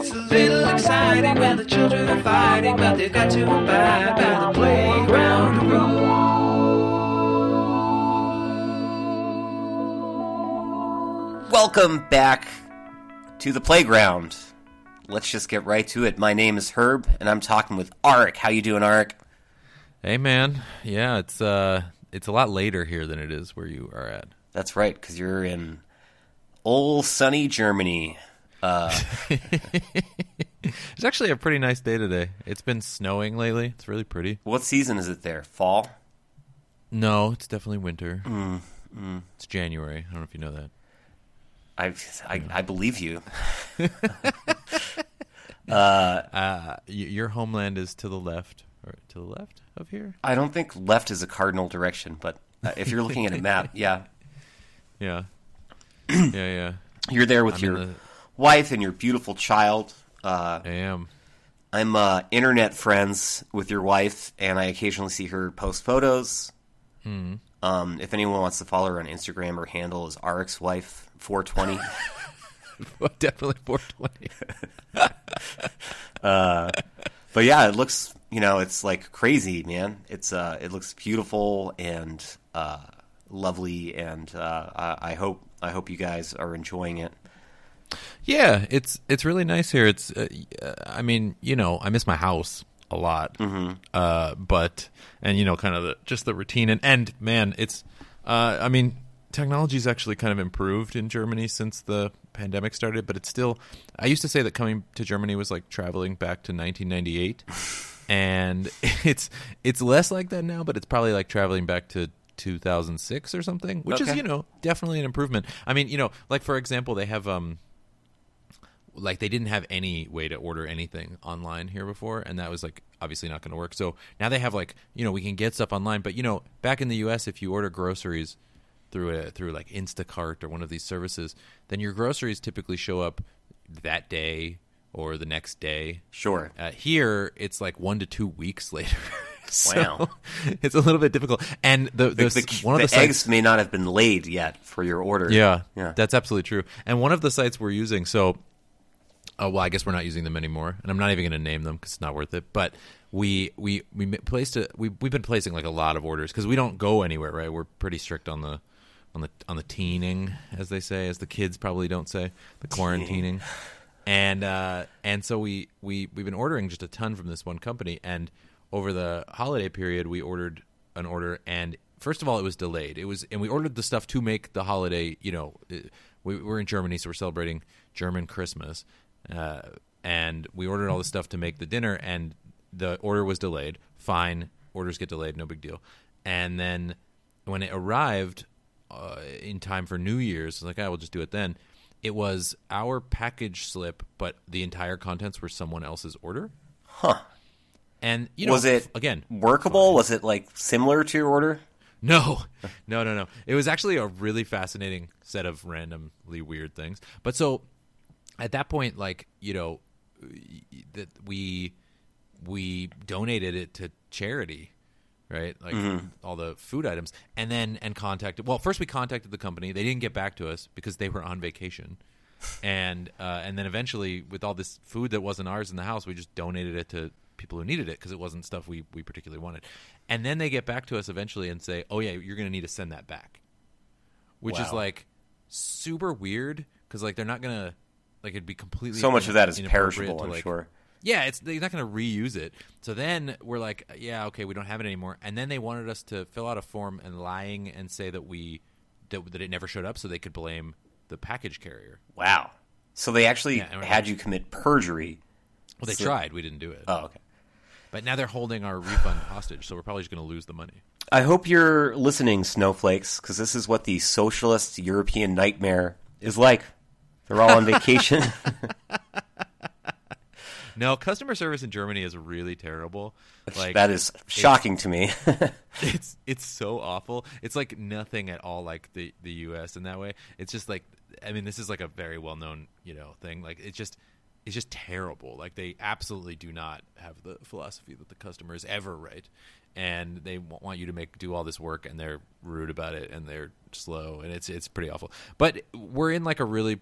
It's a little exciting when the children are fighting, but they've got to abide by the playground rules. Welcome back to the playground. Let's just get right to it. My name is Herb, and I'm talking with Arik. How you doing, Arik? Hey man, yeah, it's uh, it's a lot later here than it is where you are at. That's right, because you're in old sunny Germany. Uh, It's actually a pretty nice day today. It's been snowing lately. It's really pretty. what season is it there? Fall? No, it's definitely winter. Mm, It's January. I don't know if you know that. I, I, I believe you. Uh, y- your homeland is to the left or to the left of here. I don't think left is a cardinal direction, but uh, if you're looking at a map, yeah, Yeah, yeah, yeah. you're there with I'm your the- wife and your beautiful child. Uh, I am. I'm uh, internet friends with your wife, and I occasionally see her post photos. Hmm. Um, if anyone wants to follow her on Instagram, her handle is Arik's wife 420. definitely 420. but yeah, it looks you know it's like crazy, man. It's uh, it looks beautiful and uh, lovely, and uh, I, I hope I hope you guys are enjoying it. Yeah, it's it's really nice here. It's uh, uh, I mean, you know, I miss my house a lot. Mm-hmm. Uh, but and you know, kind of the, just the routine and and man, it's uh, I mean, technology's actually kind of improved in Germany since the pandemic started, but it's still I used to say that coming to Germany was like traveling back to 1998. and it's it's less like that now, but it's probably like traveling back to 2006 or something, which is you know definitely an improvement. I mean, you know, like for example, they have um like they didn't have any way to order anything online here before and that was like obviously not going to work so now they have like you know we can get stuff online but you know back in the us if you order groceries through a through like instacart or one of these services then your groceries typically show up that day or the next day Sure. uh, here it's like one to two weeks later so Wow. it's a little bit difficult and the, the, The, the, one of the sites, eggs may not have been laid yet for your order. yeah, Yeah. that's absolutely true. And one of the sites we're using, so, uh, well, I guess we're not using them anymore, and I'm not even going to name them because it's not worth it. But we we we placed a, we we've been placing like a lot of orders because we don't go anywhere, right? We're pretty strict on the on the on the teening, as they say, as the kids probably don't say, the quarantining. And uh, and so we we we've been ordering just a ton from this one company, and over the holiday period, we ordered an order, and first of all, it was delayed. It was, and we ordered the stuff to make the holiday. You know, uh, we, we're in Germany, so we're celebrating German Christmas, uh, and we ordered all the stuff to make the dinner, and the order was delayed. Fine, orders get delayed, no big deal. And then when it arrived uh, in time for New Year's, I was like, I will just do it then. It was our package slip, but the entire contents were someone else's order. Huh. And you know, Was it again workable? Was it like similar to your order? no, no, no, no. It was actually a really fascinating set of randomly weird things. But so at that point, like you know, that we we donated it to charity, right? Like all the food items, and then and contacted. Well, first we contacted the company. They didn't get back to us because they were on vacation. And uh, and then eventually, with all this food that wasn't ours in the house, we just donated it to people who needed it because it wasn't stuff we, we particularly wanted. And then they get back to us eventually and say, "Oh yeah, you're going to need to send that back," which is like super weird because like they're not going to like it'd be completely So much of that is perishable, I'm like- sure. yeah, it's they're not going to reuse it. So then we're like, yeah, okay, we don't have it anymore. And then they wanted us to fill out a form and lying and say that we that, that it never showed up, so they could blame the package carrier. Wow. So they actually Yeah, had like- you commit perjury. Well, they So- tried, we didn't do it. Oh, okay. But now they're holding our refund hostage, so we're probably just going to lose the money. I hope you're listening, snowflakes, because this is what the socialist European nightmare is like. They're all on vacation. No, customer service in Germany is really terrible. Like that is shocking to me. it's it's so awful. It's like nothing at all like the the U.S. in that way. It's just like I mean, this is like a very well known you know thing. Like it's just it's just terrible. Like they absolutely do not have the philosophy that the customer is ever right, and they want you to make do all this work, and they're rude about it, and they're slow, and it's it's pretty awful. But we're in like a really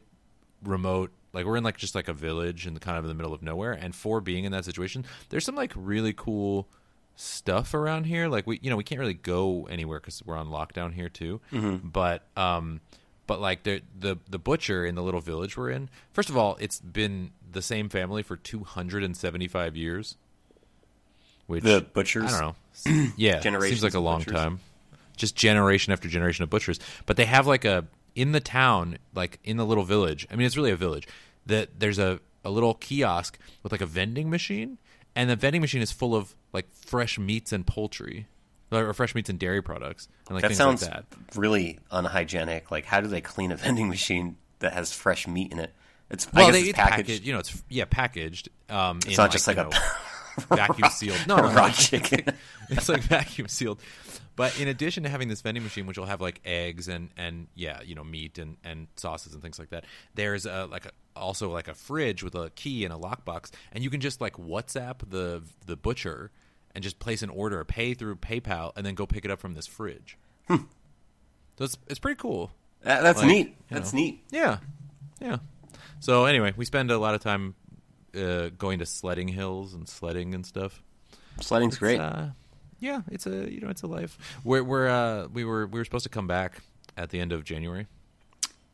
remote Like we're in like just like a village in the kind of in the middle of nowhere, and for being in that situation, there's some like really cool stuff around here. Like we, you know, we can't really go anywhere because we're on lockdown here too. But um, but like the the the butcher in the little village we're in. First of all, it's been the same family for 275 years. Which The butchers? I don't know. Yeah, Generations seems like a long butchers. time. Just generation after generation of butchers. But they have like a in the town, like in the little village. I mean, it's really a village. That there's a a little kiosk with like a vending machine, and the vending machine is full of like fresh meats and poultry, or fresh meats and dairy products, and like That sounds like that. really unhygienic. Like, how do they clean a vending machine that has fresh meat in it? It's I Well, guess they, it's packaged. packaged. You know, it's yeah packaged. Um, It's not just like you a know, vacuum sealed. No, no, raw chicken. it's like vacuum sealed. But in addition to having this vending machine, which will have like eggs and and yeah, you know, meat and and sauces and things like that, there's a like a, also like a fridge with a key and a lockbox, and you can just like WhatsApp the the butcher and just place an order, pay through PayPal, and then go pick it up from this fridge. Hmm. So it's it's pretty cool. That- that's Like, neat. That's know. neat. Yeah, yeah. So anyway, we spend a lot of time uh, going to sledding hills and sledding and stuff. Sledding's great. Uh, yeah, it's a you know it's a life. We're we're uh, we were we were supposed to come back at the end of January.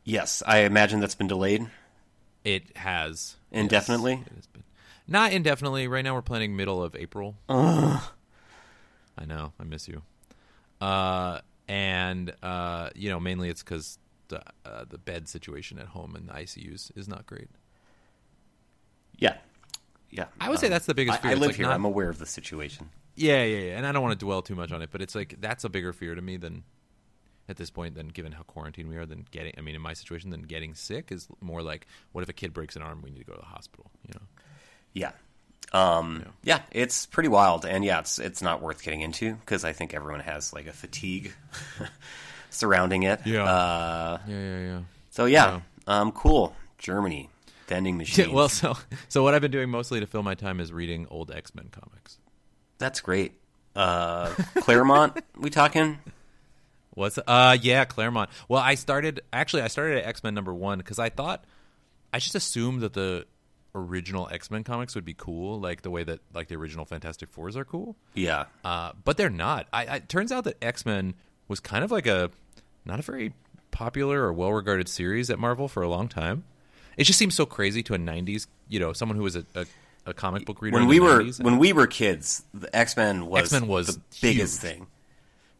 yes, I imagine that's been delayed. It has Indefinitely? Yes, it has been. Not indefinitely. Right now we're planning middle of April. I know. I miss you. Uh, and uh, you know, mainly it's because the uh, the bed situation at home in the ICUs is not great. Yeah, yeah. I would say that's the biggest I, fear. I It's live like here. not- I'm aware of the situation. Yeah, yeah, yeah. And I don't want to dwell too much on it, but it's like that's a bigger fear to me than at this point than given how quarantined we are than getting I mean in my situation than getting sick is more like what if a kid breaks an arm we need to go to the hospital, you know. Yeah. Um, yeah, it's pretty wild, and yeah, it's it's not worth getting into because I think everyone has like a fatigue surrounding it. Yeah. Uh, Yeah, yeah, yeah. so yeah, um, cool. Germany vending machines. Yeah, well, so so what I've been doing mostly to fill my time is reading old X Men comics. that's great. Uh, Claremont, we talking? What's uh yeah Claremont. Well, I started actually I started at X Men number one because I thought I just assumed that the original X Men comics would be cool, like the way that like the original Fantastic Fours are cool. Yeah. Uh, but they're not. I, I it turns out that X Men was kind of like a not a very popular or well regarded series at Marvel for a long time. It just seems so crazy to a '90s, you know, someone who was a, a, a comic book reader. When in we the were 90s. when we were kids, the X Men was X-Men was the biggest thing.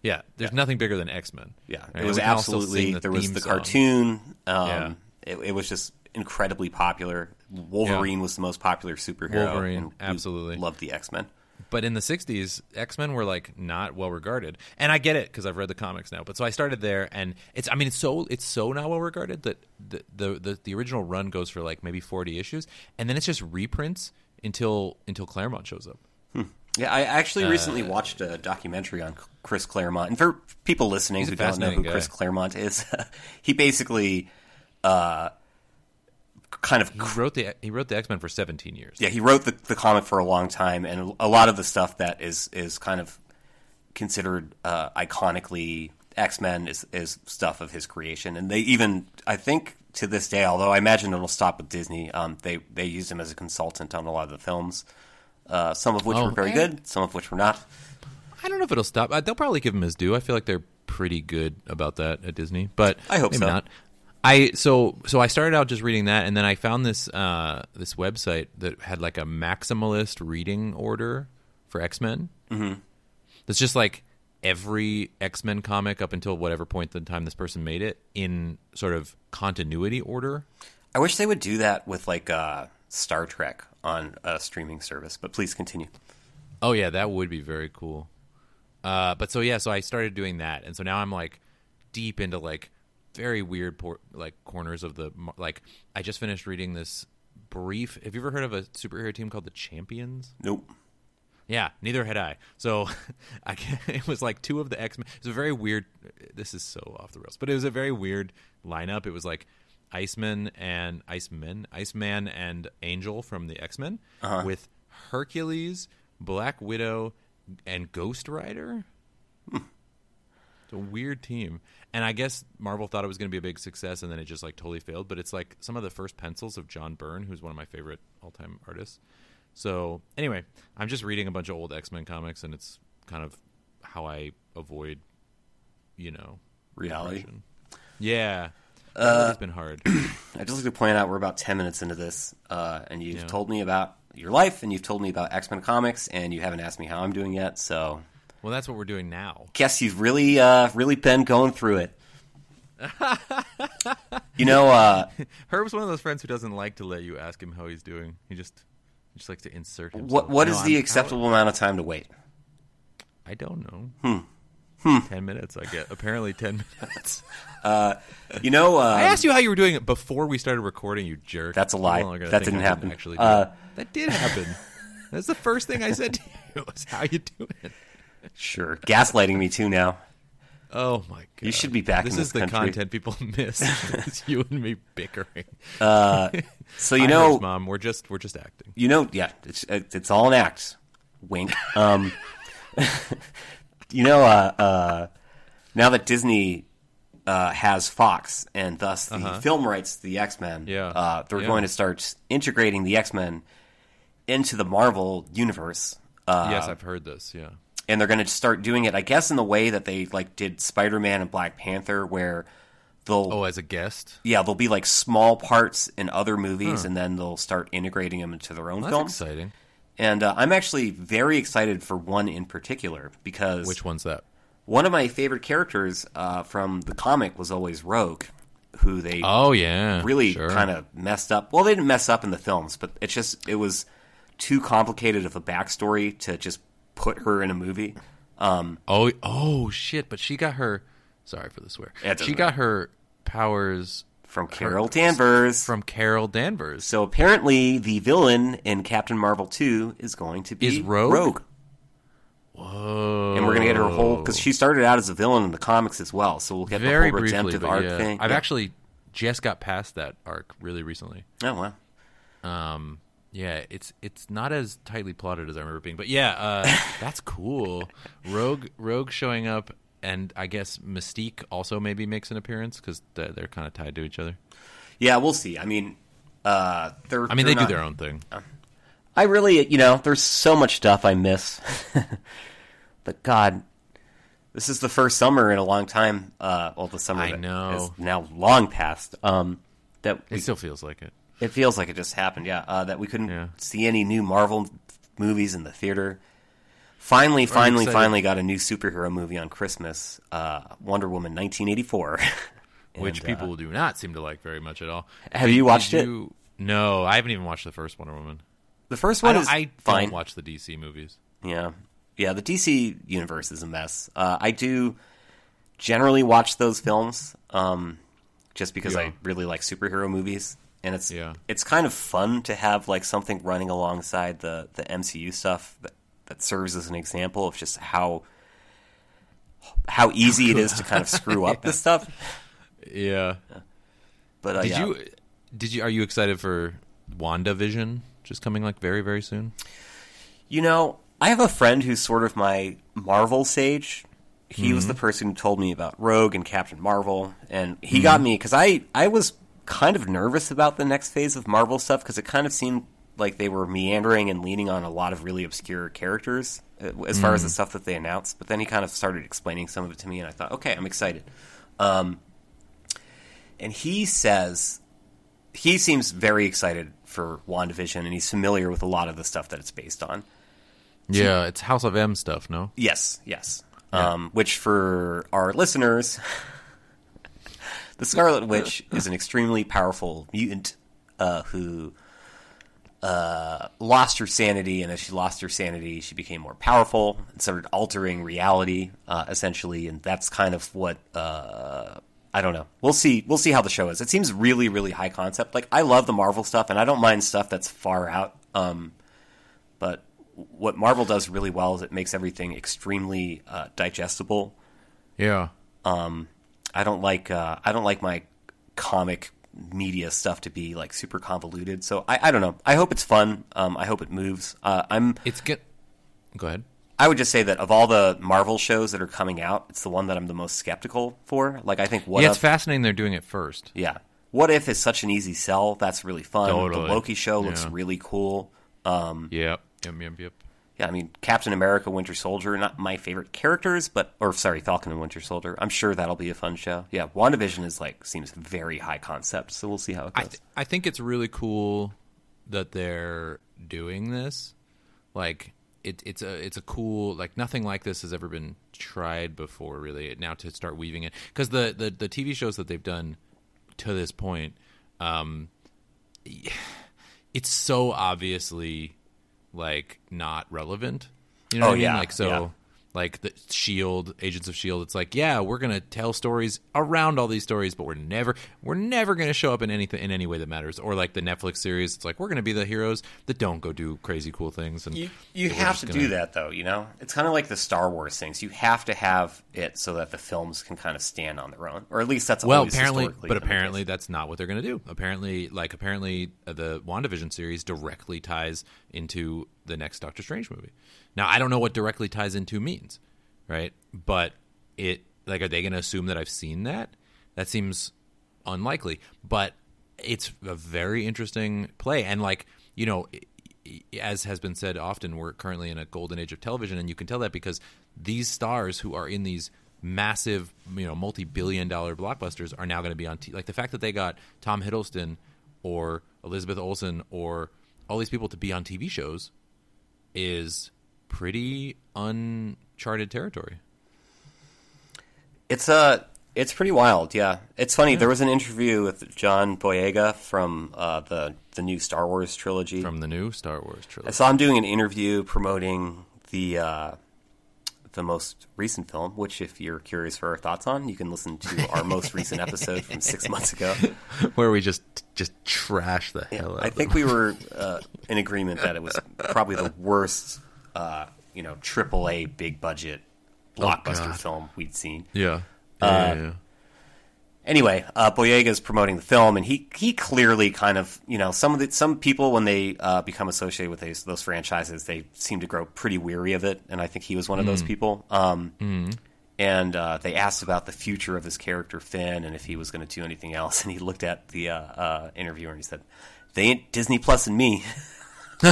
yeah, there's nothing bigger than X Men. Yeah, it was absolutely. there was the cartoon. cartoon. Um, Yeah. it, it was just incredibly popular. Wolverine was the most popular superhero. Wolverine, absolutely. loved the X Men. But in the '60s, X Men were like not well regarded, and I get it because I've read the comics now. But so I started there, and it's I mean it's so it's so not well regarded that the, the the the original run goes for like maybe 40 issues, and then it's just reprints until until Claremont shows up. Yeah, I actually recently Uh, watched a documentary on Chris Claremont. And for people listening who don't know who fascinating Chris guy. Claremont is, he basically uh, kind of He wrote the he wrote the X Men for 17 years. yeah, he wrote the, the comic for a long time, and a lot of the stuff that is is kind of considered uh, iconically X Men is is stuff of his creation, and they even I think to this day, although I imagine it'll stop with Disney, um, they they used him as a consultant on a lot of the films, uh, some of which Oh, were very good, some of which were not. I don't know if it'll stop. They'll probably give him his due. I feel like they're pretty good about that at Disney, but I hope so. not. I so so I started out just reading that, and then I found this uh, this website that had like a maximalist reading order for X Men. Mm-hmm. That's just like every X Men comic up until whatever point in time this person made it in sort of continuity order. I wish they would do that with like uh, Star Trek on a streaming service, but please continue. Oh yeah, that would be very cool. Uh, but so yeah, so I started doing that, and so now I'm like deep into like very weird por- like corners of the like. I just finished reading this brief. Have you ever heard of a superhero team called the Champions? Nope. Yeah, neither had I. So I, it was like two of the X Men. It was a very weird. This is so off the rails, but it was a very weird lineup. It was like Iceman and Iceman, Iceman and Angel from the X Men, uh-huh. with Hercules, Black Widow, and Ghost Rider. Hmm. It's a weird team. And I guess Marvel thought it was going to be a big success, and then it just like totally failed. But it's like some of the first pencils of John Byrne, who's one of my favorite all-time artists. So anyway, I'm just reading a bunch of old X-Men comics, and it's kind of how I avoid, you know, Reality. depression. Yeah, uh, it's been hard. I just like to point out we're about ten minutes into this, uh, and you've Yeah. told me about your life, and you've told me about X Men comics, and you haven't asked me how I'm doing yet. So, well, that's what we're doing now. guess you've really, uh, really been going through it. you know, uh, Herb's one of those friends who doesn't like to let you ask him how he's doing. He just he just likes to insert himself. what what No, is I'm- the how- acceptable amount of time to wait? I don't know. Hmm. Ten minutes, I get. Apparently, ten minutes. You know, uh, I asked you how you were doing it before we started recording. You jerk. That's a lie. Are gonna That didn't happen. Actually, Uh, that did happen. That's the first thing I said to you. Was how you doing? Sure, gaslighting me too now. Oh my god! You should be back This in is this the country. content people miss. it's you and me bickering. So you know, mom, we're just we're just acting. you know, yeah, it's it's all an act. Wink. Um, you know, uh, uh, now that Disney uh, has Fox and thus the film rights to the X Men, Uh-huh. Yeah. uh, they're Yeah. going to start integrating the X Men into the Marvel universe. Uh, yes, I've heard this. Yeah. And they're going to start doing it, I guess, in the way that they like did Spider Man and Black Panther, where they'll Oh, as a guest. yeah they'll be like small parts in other movies, and then they'll start integrating them into their own That's films. exciting. And uh, I'm actually very excited for one in particular because Which one's that? one of my favorite characters uh, from the comic was always Rogue, who they Oh yeah, really sure. kind of messed up. Well, they didn't mess up in the films, but it's just it was too complicated of a backstory to just put her in a movie. Um, Oh, oh shit! But she got her. Sorry for the swear. Yeah, it doesn't she got her powers from Carol Danvers. from Carol Danvers. so apparently, the villain in Captain Marvel 2 is going to be Is Rogue? Rogue. Whoa. And we're going to get her whole because she started out as a villain in the comics as well. So we'll get very the whole briefly, redemptive arc yeah. thing. I've Yeah. actually just got past that arc really recently. oh wow. Um, yeah, it's it's not as tightly plotted as I remember being, but yeah, uh, that's cool. Rogue Rogue showing up, and I guess Mystique also maybe makes an appearance because they're, they're kind of tied to each other. Yeah, we'll see. I mean, uh, they're. I mean, they're they not- do their own thing. I really, you know, there's so much stuff I miss. but God, this is the first summer in a long time. Uh, well, the summer I know. is now long past. Um, that we, It still feels like it. It feels like it just happened. Yeah, uh, that we couldn't Yeah. see any new Marvel movies in the theater. Finally, finally, finally got a new superhero movie on Christmas. Uh, Wonder Woman, 1984. which uh, people do not seem to like very much at all. Have you watched Did it? you- No, I haven't even watched the first Wonder Woman. the first one don't, is I fine. don't watch the DC movies. Yeah, yeah. The DC universe is a mess. Uh, I do generally watch those films, um, just because Yeah. I really like superhero movies, and it's Yeah. it's kind of fun to have like something running alongside the the MCU stuff that that serves as an example of just how how easy it is to kind of screw up this stuff. Yeah. But uh, Did yeah. you? Did you? Are you excited for WandaVision just coming like very very soon? You know, I have a friend who's sort of my Marvel sage. He was the person who told me about Rogue and Captain Marvel, and he got me because I I was kind of nervous about the next phase of Marvel stuff because it kind of seemed like they were meandering and leaning on a lot of really obscure characters uh, as far as the stuff that they announced. But then he kind of started explaining some of it to me, and I thought, okay, I'm excited. Um, and he says he seems very excited for WandaVision, and he's familiar with a lot of the stuff that it's based on. Yeah, it's House of M stuff. No. Yes, yes. Um, which for our listeners, the Scarlet Witch is an extremely powerful mutant uh, who uh, lost her sanity, and as she lost her sanity, she became more powerful and started altering reality, uh, essentially. And that's kind of what uh, I don't know. We'll see. We'll see how the show is. It seems really, really high concept. Like I love the Marvel stuff, and I don't mind stuff that's far out. Um, but what Marvel does really well is it makes everything extremely uh, digestible. Yeah. I don't like uh, I don't like my comic media stuff to be like super convoluted. So I, I don't know. I hope it's fun. Um, I hope it moves. Uh, I'm It's good. Go ahead. I would just say that of all the Marvel shows that are coming out, it's the one that I'm the most skeptical for. Like, I think what yeah, if, it's fascinating they're doing it first. yeah, what if is such an easy sell. That's really fun. Totally. The Loki show looks Yeah. really cool. Um, Yep. Yep. Yep. Yep. I mean, Captain America, Winter Soldier, not my favorite characters, but or sorry, Falcon and Winter Soldier. I'm sure that'll be a fun show. Yeah, WandaVision is like seems very high concept, so we'll see how it I goes. th- I think it's really cool that they're doing this. Like it, it's a it's a cool like nothing like this has ever been tried before. Really, now to start weaving it because the, the the TV shows that they've done to this point, um, it's so obviously like not relevant. You know Oh, what I mean? yeah, Like so. yeah. Like the Shield, Agents of Shield, it's like, yeah, we're gonna tell stories around all these stories, but we're never, we're never gonna show up in anything in any way that matters. Or like the Netflix series, it's like we're gonna be the heroes that don't go do crazy cool things. And You you have to gonna- do that though, you know. It's kind of like the Star Wars things. You have to have it so that the films can kind of stand on their own, or at least that's Well, apparently, but apparently that's not what they're going to do. Apparently, like apparently, uh, the WandaVision series directly ties into the next Doctor Strange movie. Now, I don't know what directly ties into means, right? But it like are they going to assume that I've seen that? That seems unlikely. But it's a very interesting play, and like you know. As has been said often, we're currently in a golden age of television, and you can tell that because these stars who are in these massive, you know, multi-billion-dollar blockbusters are now going to be on. T- like the fact that they got Tom Hiddleston or Elizabeth Olsen or all these people to be on TV shows is pretty uncharted territory. It's uh it's pretty wild, yeah. It's funny. There was an interview with John Boyega from uh, the the new Star Wars trilogy. From the new Star Wars I trilogy, saw him doing an interview promoting the uh, the most recent film. Which, if you're curious for our thoughts on, you can listen to our most recent episode from six months ago. where we just just trash the hell out. Of it. I think we were uh, in agreement that it was probably the worst, uh, you know, AAA big budget blockbuster God. film we'd seen. them. yeah. Uh, Yeah, yeah, yeah. Anyway, uh, Boyega's promoting the film, and he he clearly kind of you know some of the some people when they uh, become associated with those, those franchises, they seem to grow pretty weary of it, and I think he was one of those people. Um, And uh, they asked about the future of his character Finn, and if he was going to do anything else, and he looked at the uh, uh, interviewer and he said, "They ain't Disney Plus and me."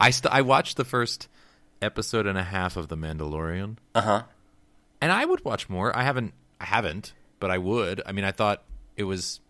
I st- I watched the first episode and a half of The Mandalorian. Uh huh. And I would watch more. I haven't, I haven't, but I would. I mean, I thought it was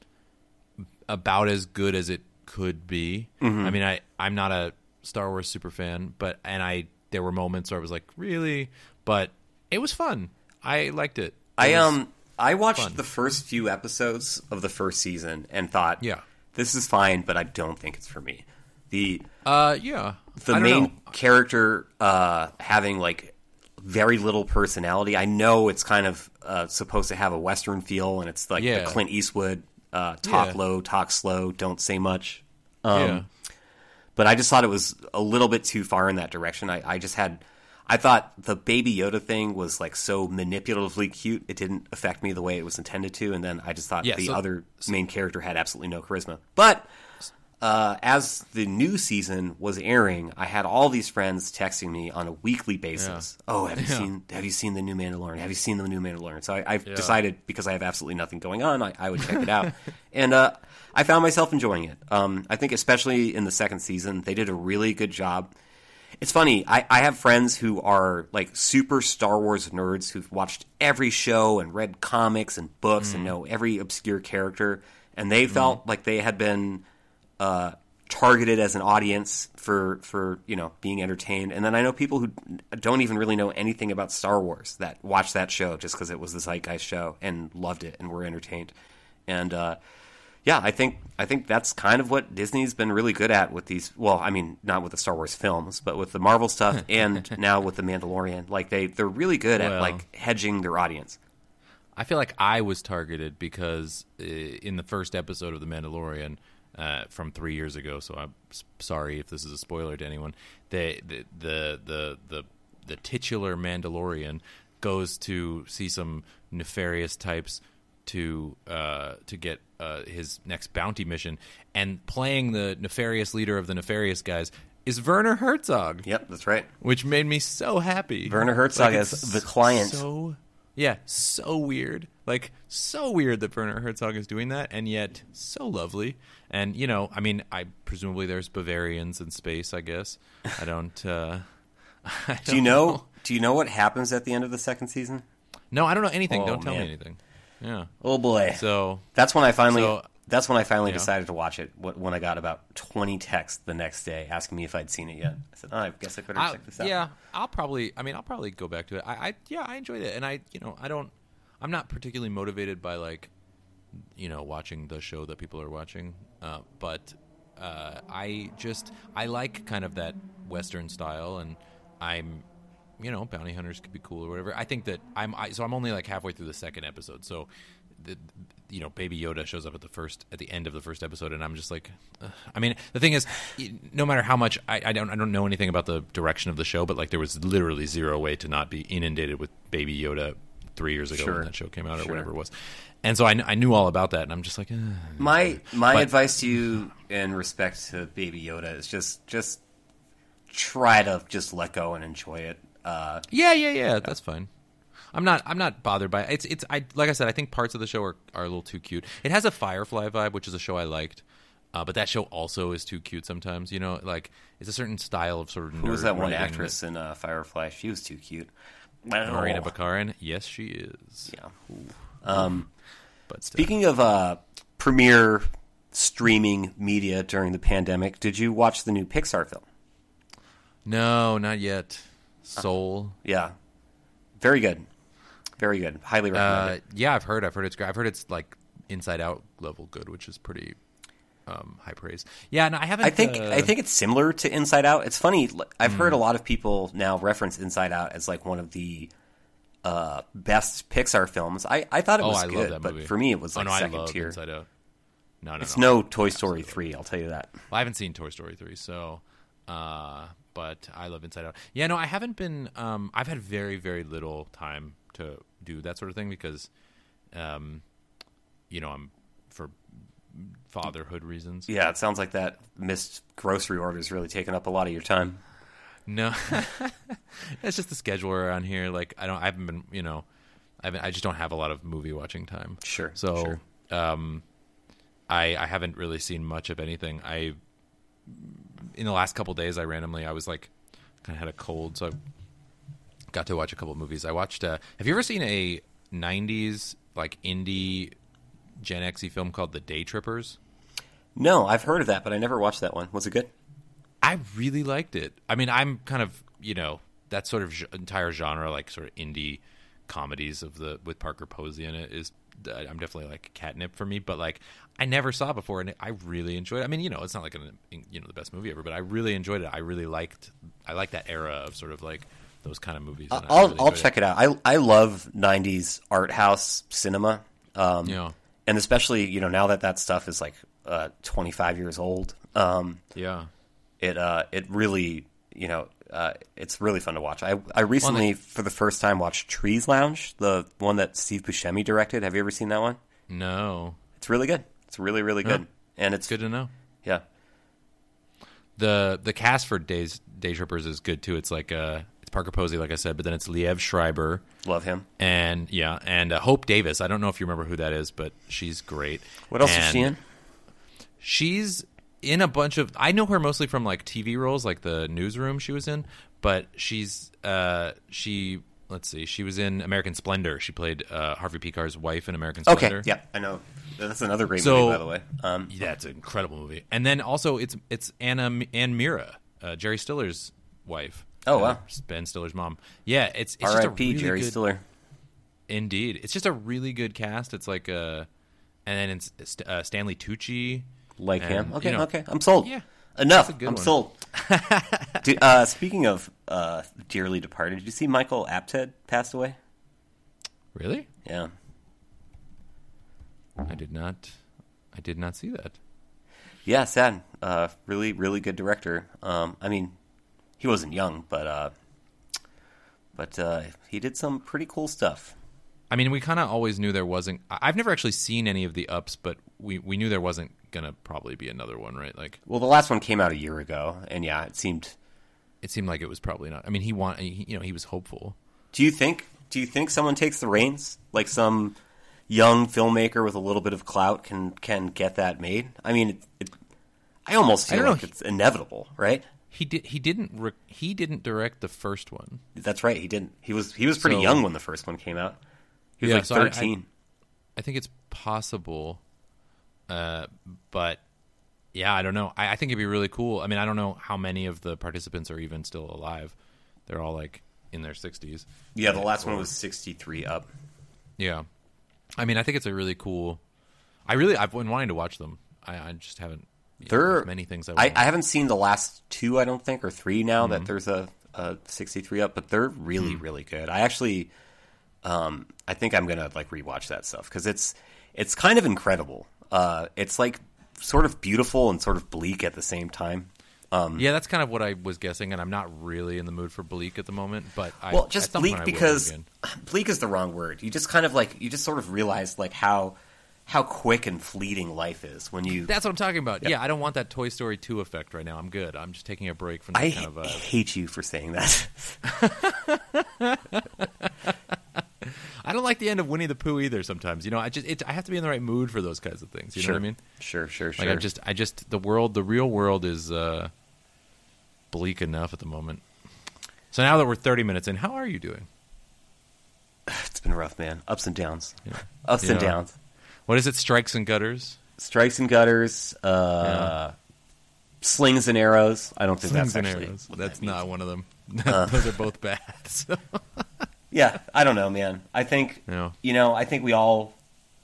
about as good as it could be. I mean, I I'm not a Star Wars super fan, but and I there were moments where I was like, really, but it was fun. I liked it. It I um I watched fun. the first few episodes of the first season and thought, Yeah. this is fine, but I don't think it's for me." The uh yeah the main know. character uh, having like very little personality. I know it's kind of uh, supposed to have a western feel, and it's like Yeah. the Clint Eastwood uh, talk Yeah. low, talk slow, don't say much. Um, yeah. But I just thought it was a little bit too far in that direction. I, I just had. I thought the Baby Yoda thing was like so manipulatively cute. It didn't affect me the way it was intended to, and then I just thought Yeah, the so- other main character had absolutely no charisma. But uh, as the new season was airing, I had all these friends texting me on a weekly basis. Oh, have you Yeah. seen Have you seen the new Mandalorian? Have you seen the new Mandalorian? So I, I've Yeah. decided because I have absolutely nothing going on, I, I would check it out, and uh, I found myself enjoying it. Um, I think especially in the second season, they did a really good job. It's funny. I, I have friends who are like super Star Wars nerds who've watched every show and read comics and books Mm. and know every obscure character, and they felt like they had been uh, targeted as an audience for for you know being entertained. And then I know people who don't even really know anything about Star Wars that watched that show just because it was the zeitgeist show and loved it and were entertained. And uh, yeah, I think I think that's kind of what Disney's been really good at with these. Well, I mean, not with the Star Wars films, but with the Marvel stuff, and now with the Mandalorian. Like they they're really good at like hedging their audience. I feel like I was targeted because uh, in the first episode of The Mandalorian uh, from three years ago, so I'm sorry if this is a spoiler to anyone. The the the the the, the titular Mandalorian goes to see some nefarious types to uh, to get uh, his next bounty mission, and playing the nefarious leader of the nefarious guys is Werner Herzog, Yep, that's right. which made me so happy. Werner Herzog it's as the client. So yeah, so weird. Like so weird that Werner Herzog is doing that, and yet so lovely. And you know, I mean, I presumably there's Bavarians in space. I guess I don't. Uh, I Do you don't know? Do you know what happens at the end of the second season? No, I don't know anything. Oh, don't tell man. me anything. Yeah. Oh boy! So That's when I finally. So- that's when I finally Yeah. decided to watch it. wh- When I got about twenty texts the next day asking me if I'd seen it yet. I said, "Oh, I guess I better I, check this out." yeah, I'll probably. I mean, I'll probably go back to it. I, I yeah, I enjoyed it, and I you know I don't. I'm not particularly motivated by like, you know, watching the show that people are watching, uh, but uh, I just I like kind of that Western style, and I'm. You know, bounty hunters could be cool or whatever. I think that I'm I, so I'm only like halfway through the second episode. So, the, you know, Baby Yoda shows up at the first at the end of the first episode, and I'm just like, ugh. I mean, the thing is, no matter how much I, I don't I don't know anything about the direction of the show, but like there was literally zero way to not be inundated with Baby Yoda three years ago Sure. when that show came out or Sure. whatever it was, and so I, kn- I knew all about that, and I'm just like, ugh. My my But- advice to you in respect to Baby Yoda is just just try to just let go and enjoy it. Uh, Yeah, yeah, yeah. That's fine. I'm not. I'm not bothered by it. It's. It's. I like I said. I think parts of the show are, are a little too cute. It has a Firefly vibe, which is a show I liked, uh, but that show also is too cute sometimes. You know, like it's a certain style of sort of. who was that one actress in uh, Firefly? She was too cute. that- Morena. Baccarin. Yes, she is. Yeah. Um, But still. speaking of uh, premiere streaming media during the pandemic, did you watch the new Pixar film? no, not yet. Soul. Yeah, very good, very good. Highly recommend Uh, it. yeah, I've heard. I've heard it's great. I've heard it's like Inside Out level good, which is pretty um, high praise. Yeah, no, I haven't. I think uh, I think it's similar to Inside Out. It's funny. I've heard a lot of people now reference Inside Out as like one of the uh, best Pixar films. I, I thought it Oh, was I good, but for me it was oh like no, I second tier. Inside Out. No, no, It's no. no Toy Story three. I'll tell you that. Well, I haven't seen Toy Story three, so uh, but I love Inside Out. Yeah, no, I haven't been. Um, I've had very, very little time to do that sort of thing because, um, you know, I'm for fatherhood reasons. Yeah, it sounds like that missed grocery order is really taking up a lot of your time. No, it's just the schedule around here. Like I don't, I haven't been, you know, I haven't, I just don't have a lot of movie watching time. Sure, So, sure. um, I I haven't really seen much of anything. I in the last couple days, I randomly I was like kind of had a cold, so I got to watch a couple movies. I watched. Uh, have you ever seen a '90s like indie Gen Xy film called The Day Trippers? No, I've heard of that, but I never watched that one. Was it good? I really liked it. I mean, I'm kind of you know that sort of entire genre, like sort of indie comedies of the with Parker Posey in it is. uh, I'm definitely like catnip for me, but like I never saw it before, and I really enjoyed. it. I mean, you know, it's not like an you know the best movie ever, but I really enjoyed it. I really liked. I like that era of sort of like those kind of movies. and I I'll really I'll check it out. I I love '90s art house cinema. Um, Yeah. and especially you know now that that stuff is like uh, 25 years old. Um, Yeah, it uh, it really you know uh, it's really fun to watch. I I recently for the first time watched Trees Lounge, the one that Steve Buscemi directed. Have you ever seen that one? no, It's really good. It's really really good, and it's good to know. Yeah, the The cast for Days Day Trippers is good too. It's like it's Parker Posey, like I said, but then it's Liev Schreiber. love him. and yeah, and uh, Hope Davis. I don't know if you remember who that is, but she's great. What else is she in? She's in a bunch of. I know her mostly from like TV roles, like the Newsroom she was in. But she's uh she let's see, she was in American Splendor. She played uh, Harvey Pekar's wife in American Splendor. Okay, yeah, I know. That's another great So- movie, by the way. Um, yeah, it's an incredible movie. And then also it's it's Anna Anne Meara, uh, Jerry Stiller's wife. Oh, Uh, wow. Ben Stiller's mom. Yeah, it's, it's just a R.I.P. really Jerry good, Stiller. Indeed, it's just a really good cast. It's like uh and then it's uh, Stanley Tucci. Like and, him. Okay, you know- okay. I'm sold. Yeah. Enough. A I'm one. sold. Dude, uh, speaking of uh, dearly departed, did you see Michael Apted passed away? Really? Yeah. I did not. I did not see that. Yeah, sad. Uh, really, really good director. Um, I mean, he wasn't young, but uh, but uh, he did some pretty cool stuff. I mean, we kind of always knew there wasn't. I- I've never actually seen any of the ups, but we we knew there wasn't gonna probably be another one, right? Like Well, the last one came out a year ago, and yeah, it seemed. it seemed like it was probably not. I mean, he want he, you know he was hopeful. Do you think? Do you think someone takes the reins, like some young filmmaker with a little bit of clout can can get that made? I mean, it, it, I almost feel don't like know. it's inevitable, right? He did. He didn't. Re- he didn't direct the first one. That's right. He didn't. He was he was pretty So- young when the first one came out. He was Yeah, like so I- I- thirteen. I think it's possible, uh, but yeah, I don't know. I, I think it'd be really cool. I mean, I don't know how many of the participants are even still alive. They're all like in their sixties. yeah, the last one was sixty three up. Yeah, I mean, I think it's a really cool. I really I've been wanting to watch them. I, I just haven't. There, there's many things I, I. I haven't seen the last two. I don't think or three now Mm-hmm. that there's a, a sixty three up, but they're really Hmm. really good. I actually, um, I think I'm gonna like rewatch that stuff because it's it's kind of incredible. Uh, it's like sort of beautiful and sort of bleak at the same time. Um, yeah, that's kind of what I was guessing, and I'm not really in the mood for bleak at the moment. But I, well, just bleak point I will because bleak is the wrong word. You just kind of like you just sort of realize like how how quick and fleeting life is when you. That's what I'm talking about. Yeah, I don't want that Toy Story 2 effect right now. I'm good. I'm just taking a break from that I kind of. Uh, hate you for saying that. I don't like the end of Winnie the Pooh either. Sometimes, you know, I just it, I have to be in the right mood for those kinds of things. You know what I mean? Sure, sure, sure. Like I just, I just, the world, the real world is uh, bleak enough at the moment. So now that we're 30 minutes in, how are you doing? It's been rough, man. Ups and downs. Ups and Yeah. downs. What is it? Strikes and gutters. Strikes and gutters. Uh, Slings and arrows. I don't think Slings that's and actually. That's that not one of them. Uh. Those are both bad. So- Yeah, I don't know, man. I think Yeah. you know. I think we all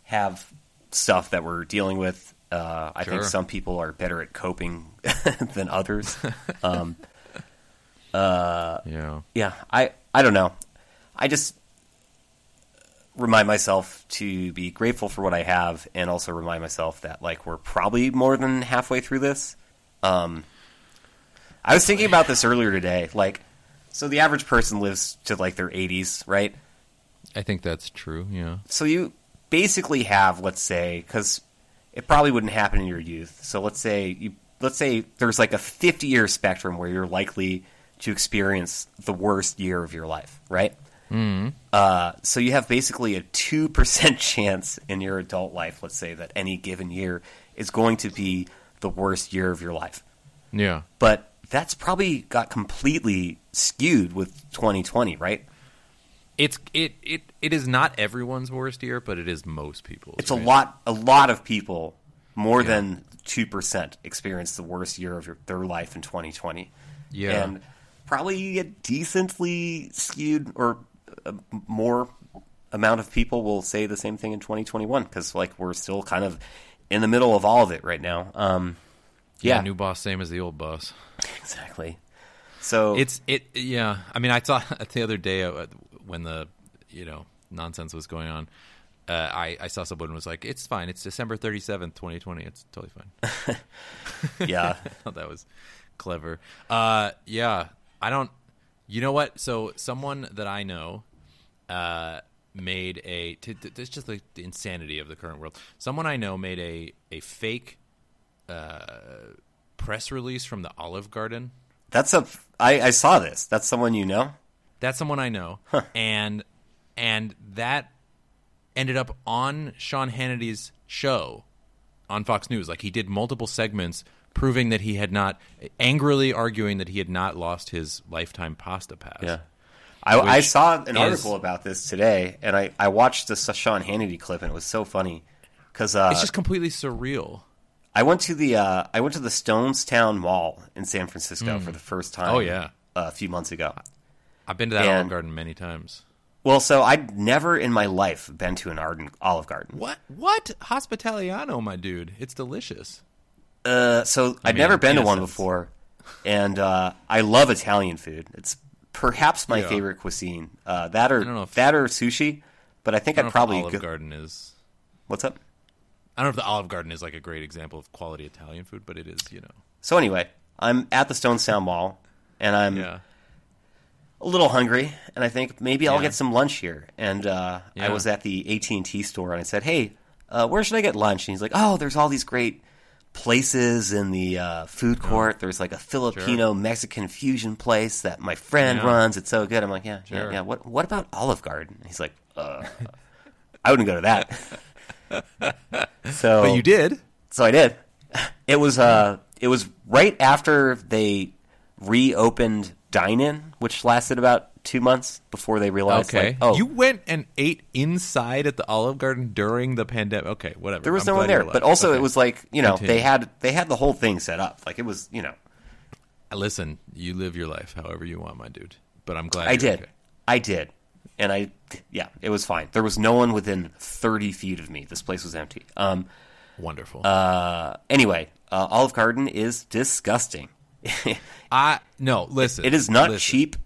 have stuff that we're dealing with. Uh, I think some people are better at coping than others. um, yeah. yeah, I I don't know. I just remind myself to be grateful for what I have, and also remind myself that like we're probably more than halfway through this. Um, I was thinking about this earlier today. Like, so the average person lives to like their 80s, right? I think that's true. Yeah. So you basically have, let's say, because it probably wouldn't happen in your youth. So let's say you, let's say there's like a 50 year spectrum where you're likely to experience the worst year of your life, right? Mm. Uh, so you have basically a two percent chance in your adult life, let's say, that any given year is going to be the worst year of your life. Yeah. But that's probably got completely skewed with 2020, right? It's it it it is not everyone's worst year, but it is most people's. It's a lot. A lot of people, more Yeah. than two percent, experience the worst year of your, their life in 2020. Yeah. and probably a decently skewed or a more amount of people will say the same thing in 2021 because like we're still kind of in the middle of all of it right now. Um, yeah, New boss, same as the old boss. exactly. So It's it. Yeah. I mean, I saw the other day uh, when the you know nonsense was going on. Uh, I, I saw someone was like, "It's fine. It's December thirty seventh, twenty twenty. It's totally fine." yeah, I thought that was clever. Uh, yeah, I don't. You know what? So someone that I know uh, made a. T- t- it's just like the insanity of the current world. Someone I know made a a fake uh, press release from the Olive Garden. that's a. I, I saw this. That's someone you know. That's someone I know, and and that ended up on Sean Hannity's show on Fox News. Like he did multiple segments proving that he had not angrily arguing that he had not lost his lifetime pasta pass. Yeah. I, I saw an is- article about this today, and I, I watched the Sean Hannity clip, and it was so funny because uh, It's just completely surreal. I went to the uh, I went to the Stonestown Mall in San Francisco for the first time. Oh, yeah. a few months ago. I've been to that And- Olive Garden many times. Well, so I'd never in my life been to an Arden Olive Garden. What? What? Hospitaliano, my dude. It's delicious. Uh, so I'd mean, never been to one before, and uh, I love Italian food. It's perhaps my Yeah. favorite cuisine. Uh, that or if- that or sushi, but I think I I'd probably Olive go- Garden is. What's up? I don't know if the Olive Garden is like a great example of quality Italian food, but it is, you know. So anyway, I'm at the Stonestown Mall, and I'm Yeah. a little hungry, and I think maybe I'll Yeah. get some lunch here. And uh, I was at the AT and T store, and I said, "Hey, uh, where should I get lunch?" And he's like, "Oh, there's all these great places in the uh, food court. There's like a Filipino Mexican fusion place that my friend Yeah. runs. It's so good." I'm like, "Yeah, yeah, yeah. What What about Olive Garden?" He's like, uh, "I wouldn't go to that." so, But you did. so I did. It was uh, it was right after they reopened Dine In, which lasted about two months before they realized, Okay. like, oh, You went and ate inside at the Olive Garden during the pandemic. Okay, whatever. there was I'm no one there. But also, Okay. it was like you know Continue. they had they had the whole thing set up. Like it was you know Listen, you live your life however you want, my dude. But I'm glad I did, okay. I did, and I yeah, it was fine. There was no one within thirty feet of me. This place was empty. Um. Wonderful. Uh. Anyway, uh, Olive Garden is disgusting. I no, listen. It is not listen. cheap.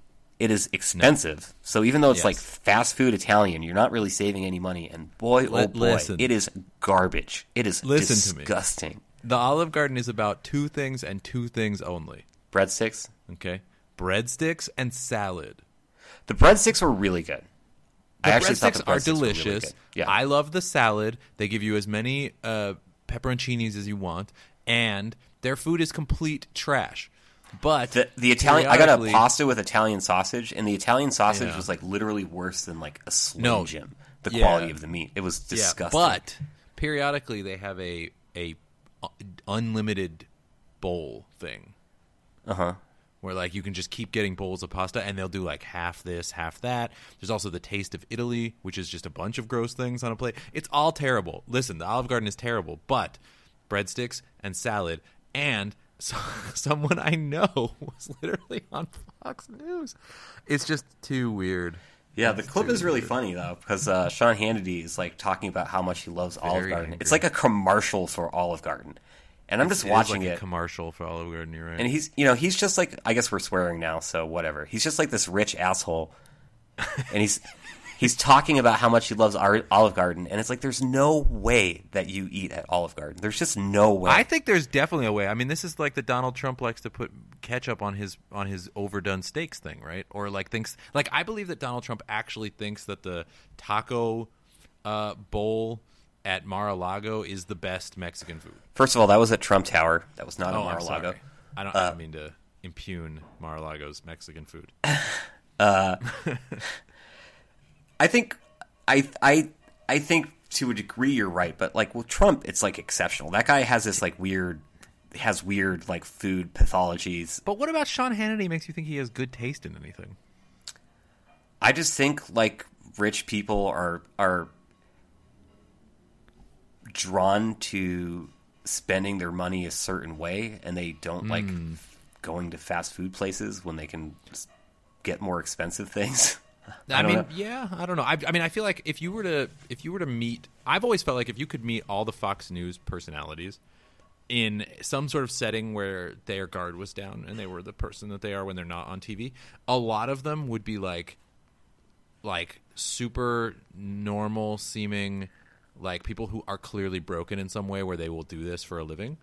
It is expensive. So even though it's Yes. like fast food Italian, you're not really saving any money. And boy, oh boy, listen. it is garbage. It is Listen disgusting. The Olive Garden is about two things and two things only. Breadsticks. Okay, breadsticks and salad. The breadsticks were really good. The I actually breadsticks the are breadsticks really delicious. good. Yeah, I love the salad. They give you as many uh, pepperoncinis as you want, and their food is complete trash. But the, the Italian. I got a pasta with Italian sausage, and the Italian sausage Yeah. was like literally worse than like a Slim No. Jim. The Yeah. quality of the meat, it was disgusting. Yeah, but periodically they have a a uh, unlimited bowl thing. uh huh. where like you can just keep getting bowls of pasta and they'll do like half this, half that. There's also the taste of Italy, which is just a bunch of gross things on a plate. It's all terrible. Listen, the Olive Garden is terrible, but breadsticks and salad and so, someone I know was literally on Fox News. It's just too weird. Yeah, the clip is really funny though because uh, Sean Hannity is like talking about how much he loves Olive Garden. angry. It's like a commercial for Olive Garden, and I'm just It is watching like it. a commercial for Olive Garden. You're right. and he's you know he's just like I guess we're swearing now, so whatever. He's just like this rich asshole, and he's he's talking about how much he loves Olive Garden, and it's like there's no way that you eat at Olive Garden. There's just no way. I think there's definitely a way. I mean, this is like the Donald Trump likes to put ketchup on his on his overdone steaks thing, right? Or like thinks like I believe that Donald Trump actually thinks that the taco uh, bowl at Mar-a-Lago is the best Mexican food. First of all, that was at Trump Tower. That was not at Oh, I'm Mar-a-Lago. I don't, I don't mean to impugn Mar-a-Lago's Mexican food. I think I I I think to a degree you're right, but like with Trump, it's like exceptional. That guy has this like weird has weird like food pathologies. But what about Sean Hannity makes you think he has good taste in anything? I just think like rich people are are drawn to spending their money a certain way, and they don't like hmm. going to fast food places when they can get more expensive things. I, mean, know. yeah, I don't know. I, I mean, I feel like if you were to if you were to meet, I've always felt like if you could meet all the Fox News personalities in some sort of setting where their guard was down and they were the person that they are when they're not on TV, a lot of them would be like like super normal seeming like people who are clearly broken in some way where they will do this for a living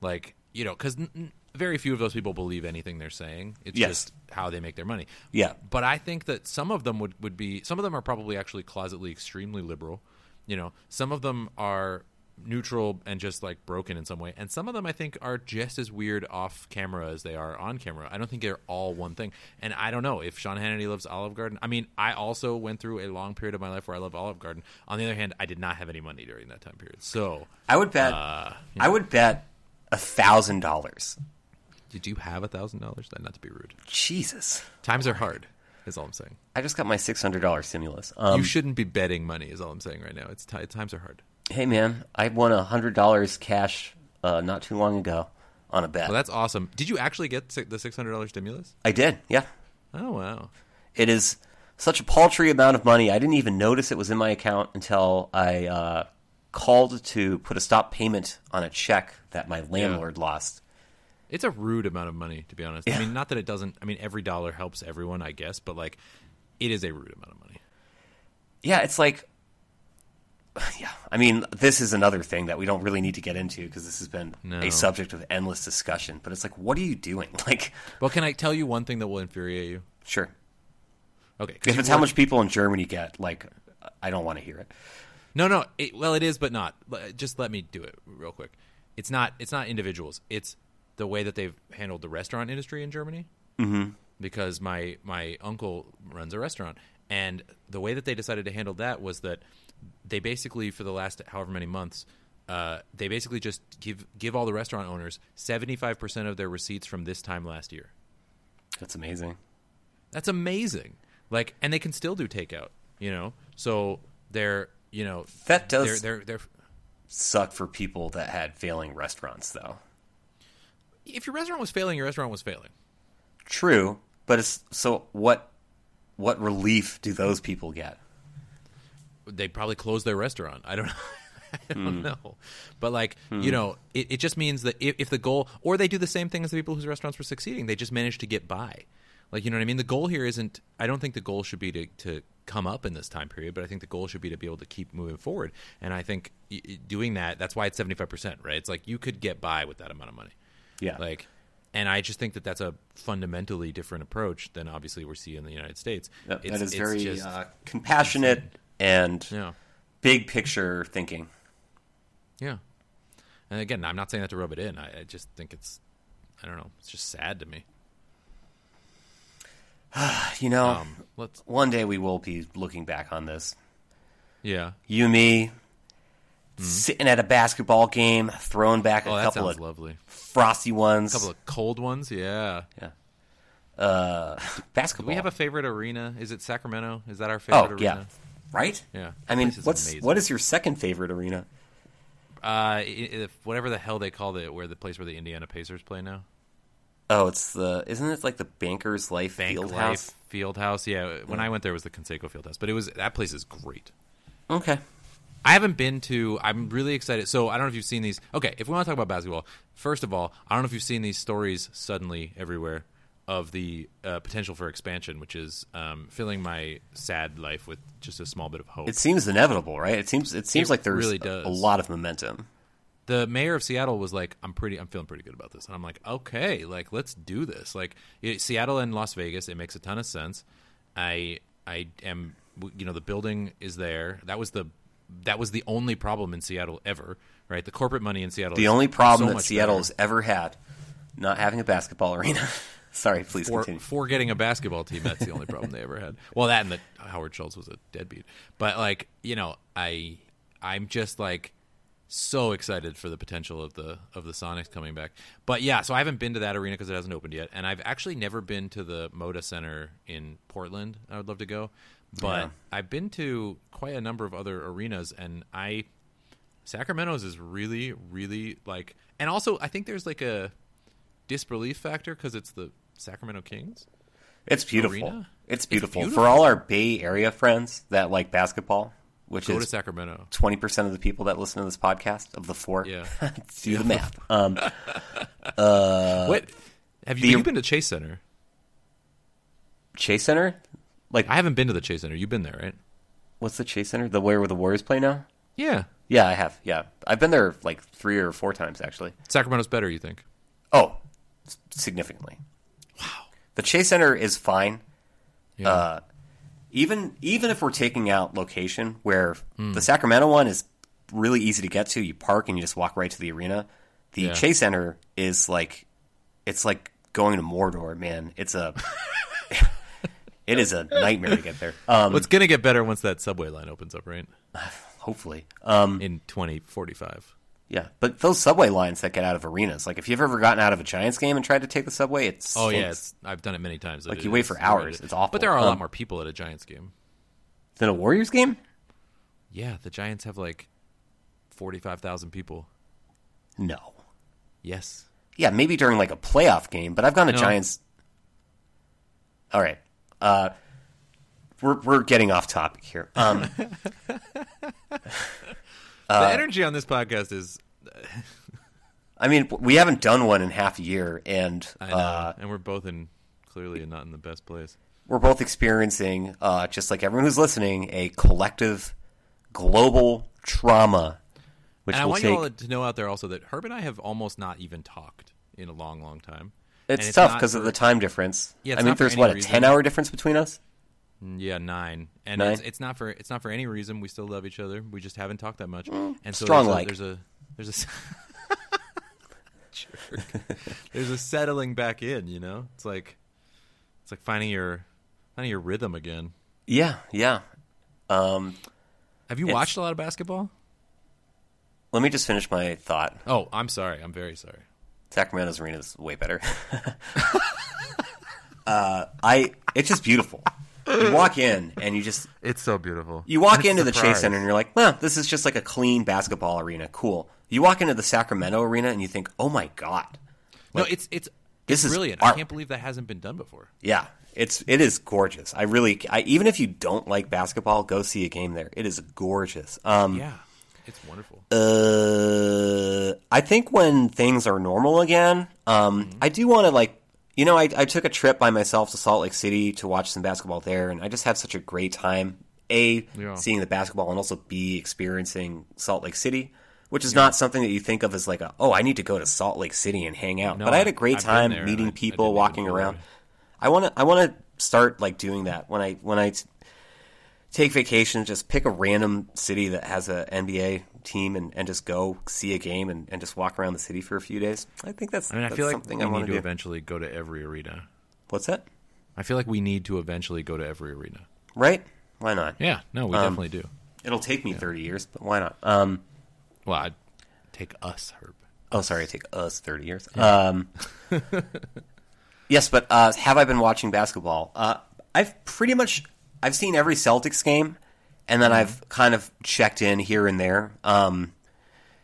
like you know because n- very few of those people believe anything they're saying. It's Yes. just how they make their money. Yeah. but i think that some of them would, would be some of them are probably actually closetly extremely liberal. You know some of them are neutral and just like broken in some way. And some of them i think are just as weird off camera as they are on camera. I don't think they're all one thing. And i don't know if sean hannity loves olive garden. I mean i also went through a long period of my life where i love olive garden. On the other hand i did not have any money during that time period. So I would bet Uh, I would bet a thousand dollars. Did you have a thousand dollars not to be rude Jesus. times are hard is all i'm saying I just got my six hundred dollar stimulus. Um, you shouldn't be betting money is all i'm saying right now it's ti times are hard hey man, I won a hundred dollars cash uh, not too long ago on a bet. Well, that's awesome. Did you actually get the six hundred dollars stimulus? I did, yeah. Oh wow! It is such a paltry amount of money. I didn't even notice it was in my account until I uh, called to put a stop payment on a check that my landlord lost. It's a rude amount of money, to be honest. I mean, not that it doesn't. I mean, every dollar helps everyone, I guess, but like, it is a rude amount of money. Yeah, it's like, yeah. I mean, this is another thing that we don't really need to get into because this has been No. a subject of endless discussion. But it's like, what are you doing? Like, Well, can I tell you one thing that will infuriate you? sure, Okay. If it's how much people in Germany get, like, I don't want to hear it. No, no. It, well, it is, but not. Just let me do it real quick. It's not. It's not individuals. It's the way that they've handled the restaurant industry in Germany. Mm-hmm. Because my my uncle runs a restaurant, and the way that they decided to handle that was that they basically, for the last however many months, uh, they basically just give give all the restaurant owners seventy five percent of their receipts from this time last year. That's amazing. That's amazing. Like, and they can still do takeout. You know, so they're you know That does they're they're they're suck for people that had failing restaurants, though. If your restaurant was failing, your restaurant was failing. True, but it's so what? What relief do those people get? They probably close their restaurant. I don't. know. I don't Hmm. know, but like you know, it, it just means that if, if the goal, or they do the same thing as the people whose restaurants were succeeding, they just managed to get by. Like you know what I mean. The goal here isn't. I don't think the goal should be to to come up in this time period, but I think the goal should be to be able to keep moving forward. And I think doing that, that's why it's seventy five percent, right? It's like you could get by with that amount of money. Yeah, Like, and I just think that that's a fundamentally different approach than obviously we're seeing in the United States. that, that is it's very just- uh, compassionate and yeah, big picture thinking. yeah. And again, I'm not saying that to rub it in. I, I just think it's, I don't know, it's just sad to me. You know, Um, let's, one day we will be looking back on this. yeah. You, me, sitting at a basketball game, throwing back a Oh, couple of lovely. frosty ones. A couple of cold ones, yeah. yeah. Uh, Do basketball. we have a favorite arena? Is it Sacramento? Is that our favorite? oh favorite yeah, arena? right. Yeah. I mean, what's amazing. what is your second favorite arena? Uh, if whatever the hell they called it, where the place where the Indiana Pacers play now. Oh, it's the isn't it like the Bankers Life Bank Field Life House? Yeah, when I went there it was the Conseco Field House, but it was that place is great. Okay. I haven't been to. I'm really excited. So I don't know if you've seen these. Okay, if we want to talk about basketball, first of all, I don't know if you've seen these stories suddenly everywhere of the uh, potential for expansion, which is um, filling my sad life with just a small bit of hope. It seems inevitable, right? It seems it seems It like there's really a- does. a lot of momentum. the mayor of Seattle was like, "I'm pretty, I'm feeling pretty good about this," and I'm like, "Okay, like let's do this." Like it, Seattle and Las Vegas, it makes a ton of sense. I, I am, you know, the building is there. That was the, that was the only problem in Seattle ever, right? The corporate money in Seattle. The only problem so that Seattle better. has ever had, not having a basketball arena. Sorry, please for, continue. for getting a basketball team. That's the only problem they ever had. Well, that and that Howard Schultz was a deadbeat. But like you know, I I'm just like so excited for the potential of the of the Sonics coming back. But yeah, so I haven't been to that arena because it hasn't opened yet, and I've actually never been to the Moda Center in Portland. I would love to go, but Yeah. I've been to quite a number of other arenas, and I Sacramento's is really really like, and also I think there's like a disbelief factor because it's the Sacramento Kings. It's beautiful. arena? It's It's beautiful. beautiful. For all our Bay Area friends that like basketball, which Go to is Sacramento. twenty percent of the people that listen to this podcast of the four. Yeah. do the math. Um, what have you, the- you've been to Chase Center? Chase Center, like I haven't been to the Chase Center. You've been there, right? what's the Chase Center? The way where the Warriors play now? Yeah. Yeah, I have. Yeah, I've been there like three or four times actually. Sacramento's better, you think? Oh, significantly. Wow. The Chase Center is fine. Yeah. Uh, even even if we're taking out location, where Hmm. the Sacramento one is really easy to get to, you park and you just walk right to the arena. The Yeah. Chase Center is like it's like going to Mordor, man. It's a it is a nightmare to get there. Um, well, it's gonna get better once that subway line opens up, right? hopefully, um, In twenty forty five. yeah. But those subway lines that get out of arenas, like if you've ever gotten out of a Giants game and tried to take the subway, it's Oh yeah, it's, I've done it many times. Like, It you wait for hours. It's awful. But there are a lot Um, more people at a Giants game. than a Warriors game. Yeah, the Giants have like forty five thousand people. No. Yes. Yeah, maybe during like a playoff game, but I've gone to No. Giants. All right, uh, we're we're getting off topic here. Um, the energy on this podcast is I mean, we haven't done one in half a year, and uh, and we're both in clearly not in the best place. we're both experiencing, uh, just like everyone who's listening, a collective global trauma, which And I want take. you all to know out there also that Herb and I have almost not even talked in a long, long time. It's And tough because of the time difference. Yeah, I mean, there's what a ten hour difference between us. Mm, Yeah, nine, and Nine? It's, it's not for it's not for any reason. We still love each other. We just haven't talked that much. and so strong there's a, like. there's a there's a there's a settling back in. You know, it's like it's like finding your finding your rhythm again. Yeah, yeah. Um, Have you watched a lot of basketball? let me just finish my thought. Oh, I'm sorry. I'm very sorry. Sacramento's arena is way better. uh, I it's just beautiful. You walk in and you just It's so beautiful. you walk into the Chase Center and you're like, well, this is just like a clean basketball arena. Cool. You walk into the Sacramento arena and you think, oh my god, no, it's it's this it's is brilliant. I can't believe that hasn't been done before. yeah, it's it is gorgeous. I really, I, even if you don't like basketball, go see a game there. It is gorgeous. Um, Yeah, it's wonderful. Uh, I think when things are normal again, um, Mm-hmm. I do want to like, you know, I, I took a trip by myself to Salt Lake City to watch some basketball there, and I just had such a great time. A Yeah. seeing the basketball, and also B experiencing Salt Lake City, which is not something that you think of as like a oh I need to go to Salt Lake City and hang out. No, but I had a great I've time meeting I- I people, didn't walking around. I want to I want to start like doing that when I when I take vacations, just pick a random city that has an NBA team and, and just go see a game and, and just walk around the city for a few days. I think that's, I mean, I that's feel like something we I need want to do. eventually go to every arena. What's that? I feel like we need to eventually go to every arena. Right? Why not? Yeah, no, we Um, definitely do. It'll take me 30 years, but why not? Um, Well, I'd take us, Herb. oh, sorry, take us 30 years. Um, yes, but uh, have I been watching basketball? Uh, I've pretty much I've seen every Celtics game, and then I've kind of checked in here and there. Um,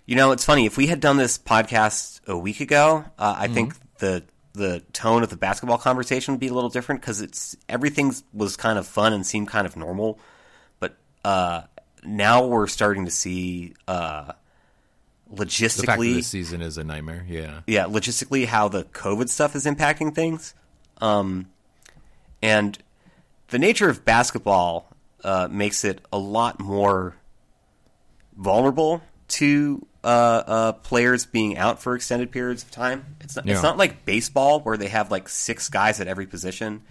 you know, it's funny. If we had done this podcast a week ago, uh, I think the the tone of the basketball conversation would be a little different because it's everything was kind of fun and seemed kind of normal. But uh, now we're starting to see uh, The fact that logistically this season is a nightmare. Yeah, yeah, logistically how the COVID stuff is impacting things. Um, and the nature of basketball uh, makes it a lot more vulnerable to uh, uh, players being out for extended periods of time. It's not, Yeah. it's not like baseball where they have like six guys at every position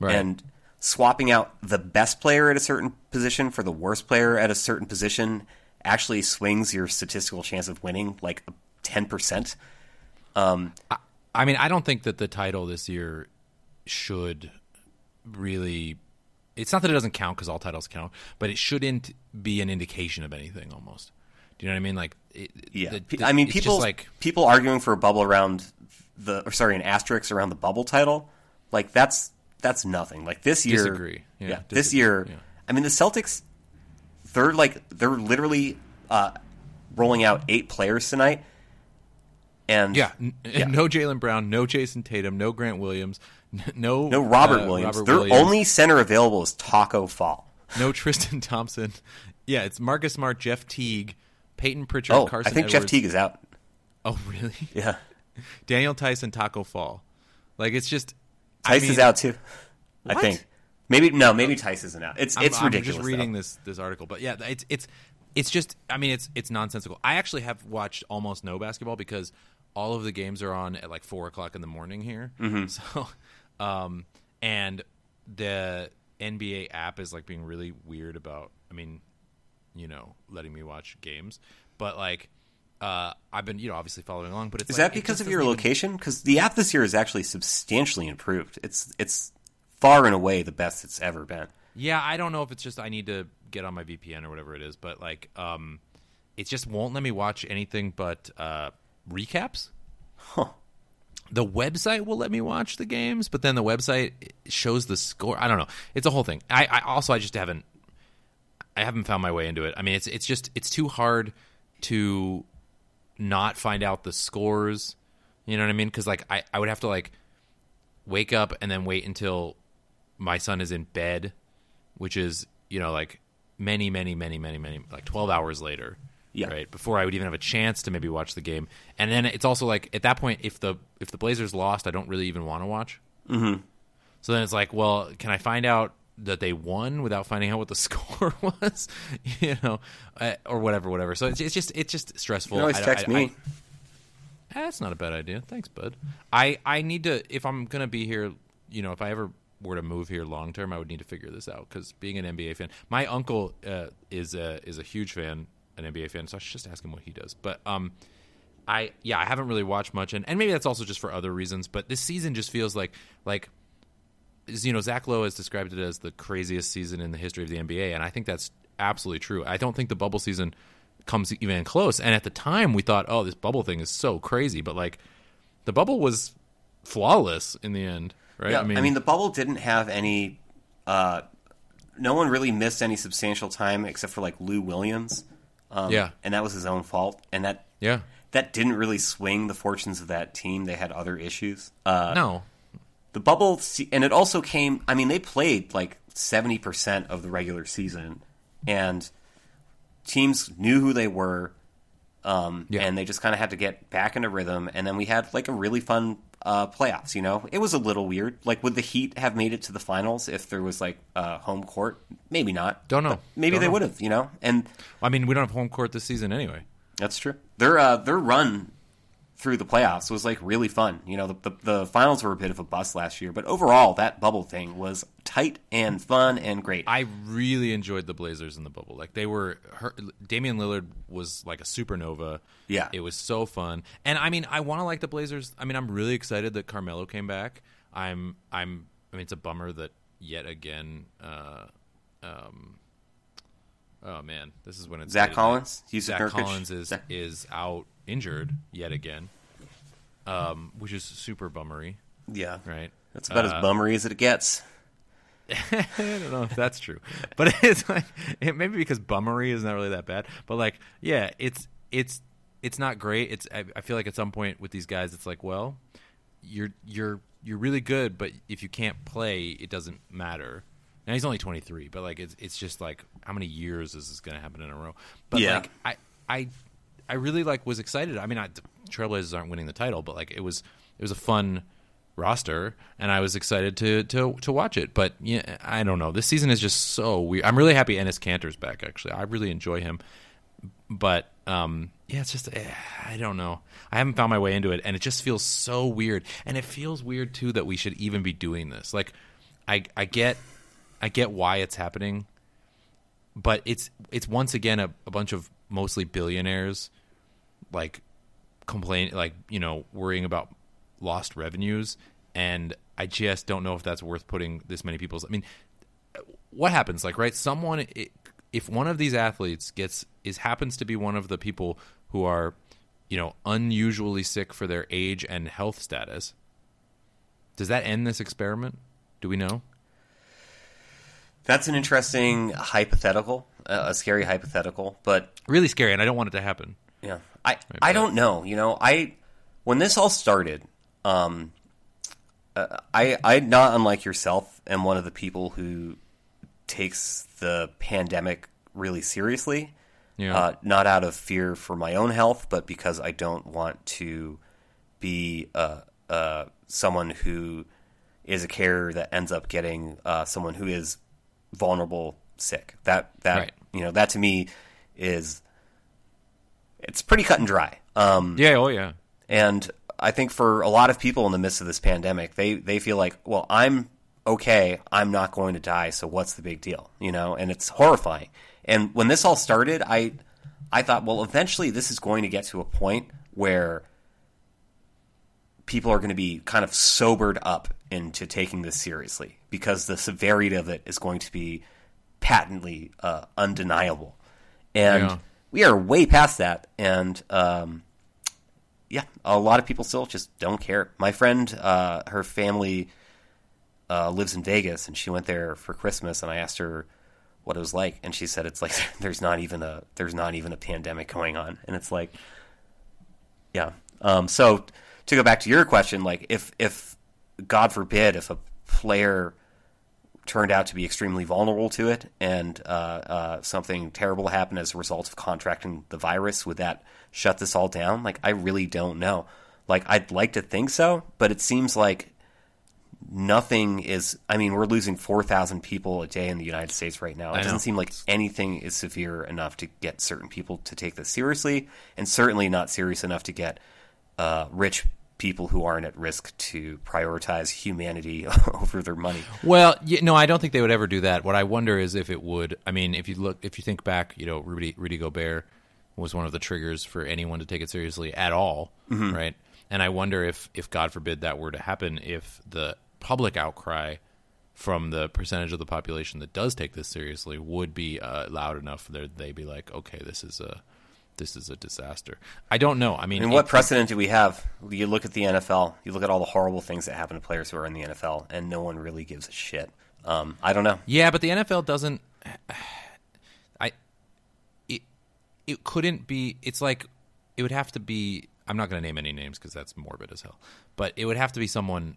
Right. and swapping out the best player at a certain position for the worst player at a certain position actually swings your statistical chance of winning like 10%. Um, I mean, I don't think that the title this year should really. It's not that it doesn't count because all titles count, but it shouldn't be an indication of anything. Almost, do you know what I mean? Like, it, Yeah, the- the- I mean, people like people arguing for a bubble around the, or sorry, an asterisk around the bubble title, like that's that's nothing. Like this year, Disagree. Yeah, this disagree. year, Yeah. I mean, the Celtics, they're like they're literally uh, rolling out eight players tonight, and Yeah, n- Yeah. no Jaylen Brown, no Jayson Tatum, no Grant Williams, no no Robert uh, Williams. Robert Their Williams, only center available is Tacko Fall. no Tristan Thompson. Yeah, it's Marcus Smart, Jeff Teague, Payton Pritchard, Oh, Carsen. I think Edwards. Jeff Teague is out. Oh, really? Yeah, Daniel Tyson, Tacko Fall. Like it's just Theis I mean, is out too. I think maybe no, maybe Theis isn't out. It's I'm, it's I'm ridiculous. just reading though. this this article, but yeah, it's it's it's just. I mean, it's it's nonsensical. I actually have watched almost no basketball because all of the games are on at like four o'clock in the morning here. Mm-hmm. So, um, and the NBA app is like being really weird about. I mean, you know, letting me watch games, but like. Uh, I've been, you know, obviously following along, but it's Is like, that because of your even- location? Because the app this year is actually substantially improved. It's it's far and away the best it's ever been. Yeah, I don't know if it's just I need to get on my VPN or whatever it is, but like, um, it just won't let me watch anything but uh, recaps. Huh. The website will let me watch the games, but then the website shows the score. I don't know. It's a whole thing. I, I also I just haven't I haven't found my way into it. I mean, it's it's just it's too hard to not find out the scores. You know what I mean? Because like I, I would have to like wake up and then wait until my son is in bed, which is you know like many many many many many like twelve hours later. Yeah. Right before I would even have a chance to maybe watch the game, and then it's also like at that point, if the if the Blazers lost, I don't really even want to watch. Mm-hmm. So then it's like, well, can I find out that they won without finding out what the score was, you know, uh, or whatever, whatever. So it's, it's just it's just stressful. You always I- text I- me. I- that's not a bad idea. Thanks, bud. I I need to if I'm gonna be here. You know, if I ever were to move here long term, I would need to figure this out because being an NBA fan, my uncle uh, is a is a huge fan, an NBA fan. So I should just ask him what he does. But um, I yeah, I haven't really watched much, and, and maybe that's also just for other reasons. But this season just feels like like you know Zach Lowe has described it as the craziest season in the history of the NBA, and I think that's absolutely true. I don't think the bubble season comes even close. And at the time, we thought, oh, this bubble thing is so crazy, but like the bubble was flawless in the end, right? Yeah, I mean, the bubble didn't have any. Uh, no one really missed any substantial time except for like Lou Williams. Um, Yeah. and that was his own fault, and that yeah, that didn't really swing the fortunes of that team. They had other issues. Uh, no, the bubble, and it also came. I mean, they played like seventy percent of the regular season, and teams knew who they were, um, Yeah. and they just kind of had to get back into rhythm. And then we had like a really fun uh, playoffs. You know, it was a little weird. Like, would the Heat have made it to the finals if there was like uh, home court? Maybe not. Don't know. But maybe Don't they would have. You know, and I mean we don't have home court this season anyway. that's true. Their uh, their run through the playoffs was like really fun. You know, the, the the finals were a bit of a bust last year, but overall that bubble thing was tight and fun and great. I really enjoyed the Blazers in the bubble. Like they were, her, Damian Lillard was like a supernova. Yeah. it was so fun. And I mean, I want to like the Blazers. I mean, I'm really excited that Carmelo came back. I'm, I'm. I mean, it's a bummer that yet again. Uh, um, oh man, this is when it's Zach late at Collins. Yusuf Zach Collins is Zach- is out injured yet again, um, which is super bummery, yeah, right? that's about Uh, as bummery as it gets. I don't know if that's true, but it's like it, maybe because bummery is not really that bad. But like, yeah, it's it's it's not great. It's I, I feel like at some point with these guys, it's like, well, you're you're you're really good, but if you can't play, it doesn't matter. Now he's only 23, but like it's it's just like how many years is this going to happen in a row? But Yeah. like I I I really like was excited. I mean, I, Trailblazers aren't winning the title, but like it was it was a fun roster, and I was excited to to to watch it. But yeah, I don't know. This season is just so weird. I'm really happy Enes Kanter's back. Actually, I really enjoy him. But um, yeah, it's just eh, I don't know. I haven't found my way into it, and it just feels so weird. And it feels weird too that we should even be doing this. Like, I I get I get why it's happening, but it's it's once again a, a bunch of mostly billionaires like complain like you know worrying about lost revenues. And i just don't know if that's worth putting this many people's i mean what happens? Like right someone if one of these athletes gets is happens to be one of the people who are you know unusually sick for their age and health status does that end this experiment? Do we know? That's an interesting hypothetical, uh, a scary hypothetical, but really scary and i don't want it to happen Yeah, I I don't know. You know, I when this all started, um, uh, I I not unlike yourself am one of the people who takes the pandemic really seriously. Yeah. Uh, not out of fear for my own health, but because I don't want to be uh, uh, someone who is a carrier that ends up getting uh, someone who is vulnerable sick. That that Right. you know that to me is it's pretty cut and dry. Um, yeah oh yeah and I think for a lot of people in the midst of this pandemic, they they feel like, well, I'm okay. I'm not going to die. So what's the big deal? You know, and it's horrifying. And when this all started, I I thought, well, eventually this is going to get to a point where people are going to be kind of sobered up into taking this seriously because the severity of it is going to be patently uh, undeniable. And Yeah. We are way past that. And um, yeah, a lot of people still just don't care. My friend, uh, her family uh, lives in Vegas, and she went there for Christmas, and I asked her what it was like, and she said it's like there's not even a there's not even a pandemic going on, and it's like, yeah. Um, so to go back to your question, like if if God forbid if a player turned out to be extremely vulnerable to it, and uh, uh, something terrible happened as a result of contracting the virus, would that shut this all down? Like, I really don't know. Like, I'd like to think so, but it seems like nothing is. I mean, we're losing four thousand people a day in the United States right now. It doesn't seem like anything is severe enough to get certain people to take this seriously, and certainly not serious enough to get uh, rich people who aren't at risk to prioritize humanity over their money. Well, yeah, no, I don't think they would ever do that. What I wonder is if it would. I mean, if you look, if you think back, you know, Rudy Rudy Gobert was one of the triggers for anyone to take it seriously at all, right? And I wonder if, if God forbid that were to happen, if the public outcry from the percentage of the population that does take this seriously would be uh, loud enough that they'd be like, okay, this is a this is a disaster. I don't know. I mean, And what it- precedent do we have? You look at the NFL, you look at all the horrible things that happen to players who are in the NFL, and no one really gives a shit. Um, I don't know. Yeah, but the NFL doesn't. I. It it couldn't be. It's like it would have to be. I'm not going to name any names because that's morbid as hell. But it would have to be someone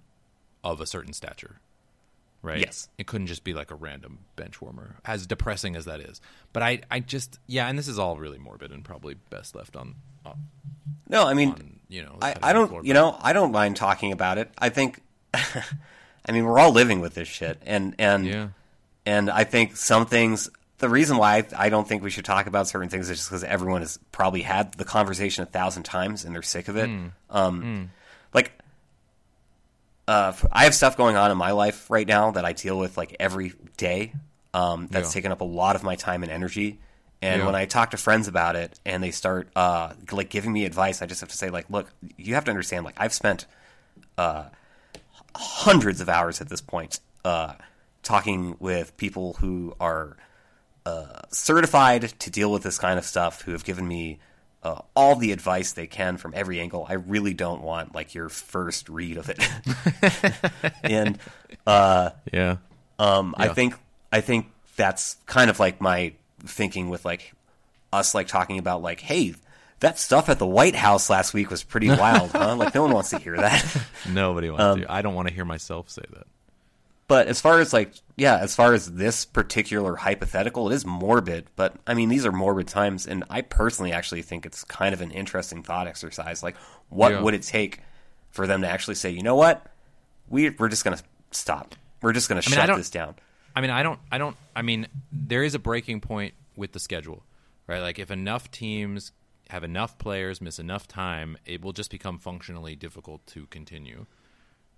of a certain stature, right? Yes. It couldn't just be like a random bench warmer, as depressing as that is. But I, I just, yeah, and this is all really morbid and probably best left on, on No, I mean, on, you know. I, I don't, you know, I don't mind talking about it. I think, I mean, we're all living with this shit, and and Yeah. and I think some things. The reason why I, I don't think we should talk about certain things is just because everyone has probably had the conversation a thousand times and they're sick of it. Hmm. Um, Like, uh, I have stuff going on in my life right now that I deal with like every day. Um, that's Yeah. taken up a lot of my time and energy. And Yeah. when I talk to friends about it and they start uh, like giving me advice, I just have to say like, look, you have to understand. Like, I've spent uh, hundreds of hours at this point uh, talking with people who are uh, certified to deal with this kind of stuff, who have given me uh, all the advice they can from every angle. I really don't want like your first read of it. and uh, yeah. um, I think I think that's kind of like my thinking with like us like talking about like, hey, that stuff at the White House last week was pretty wild, huh? Like no one wants to hear that. Nobody wants Um, to. I don't want to hear myself say that. But as far as like, yeah, as far as this particular hypothetical, it is morbid. But I mean, these are morbid times, and I personally actually think it's kind of an interesting thought exercise. Like, what Yeah. would it take for them to actually say, you know what, we we're just gonna stop. We're just gonna shut don't- this down. I mean, I don't, I don't, I mean, there is a breaking point with the schedule, right? Like, if enough teams have enough players miss enough time, it will just become functionally difficult to continue,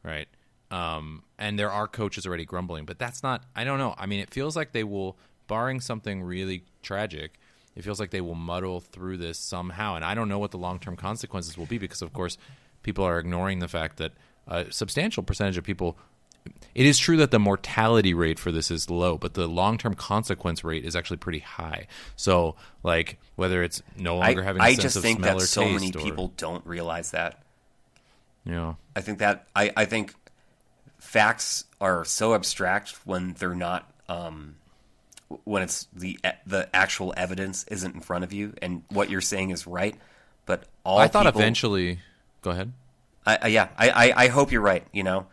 right? Um, and there are coaches already grumbling, but that's not, I don't know. I mean, it feels like they will, barring something really tragic, it feels like they will muddle through this somehow. And I don't know what the long term consequences will be because, of course, people are ignoring the fact that a substantial percentage of people it is true that the mortality rate for this is low, but the long term consequence rate is actually pretty high. So, like whether it's no I, longer having a I sense just of think smell that so many or- people don't realize that. Yeah. I think that I, I think facts are so abstract when they're not um, when it's the the actual evidence isn't in front of you and what you're saying is right. But all I thought people- eventually. Go ahead. I, I, yeah, I, I, I hope you're right. You know,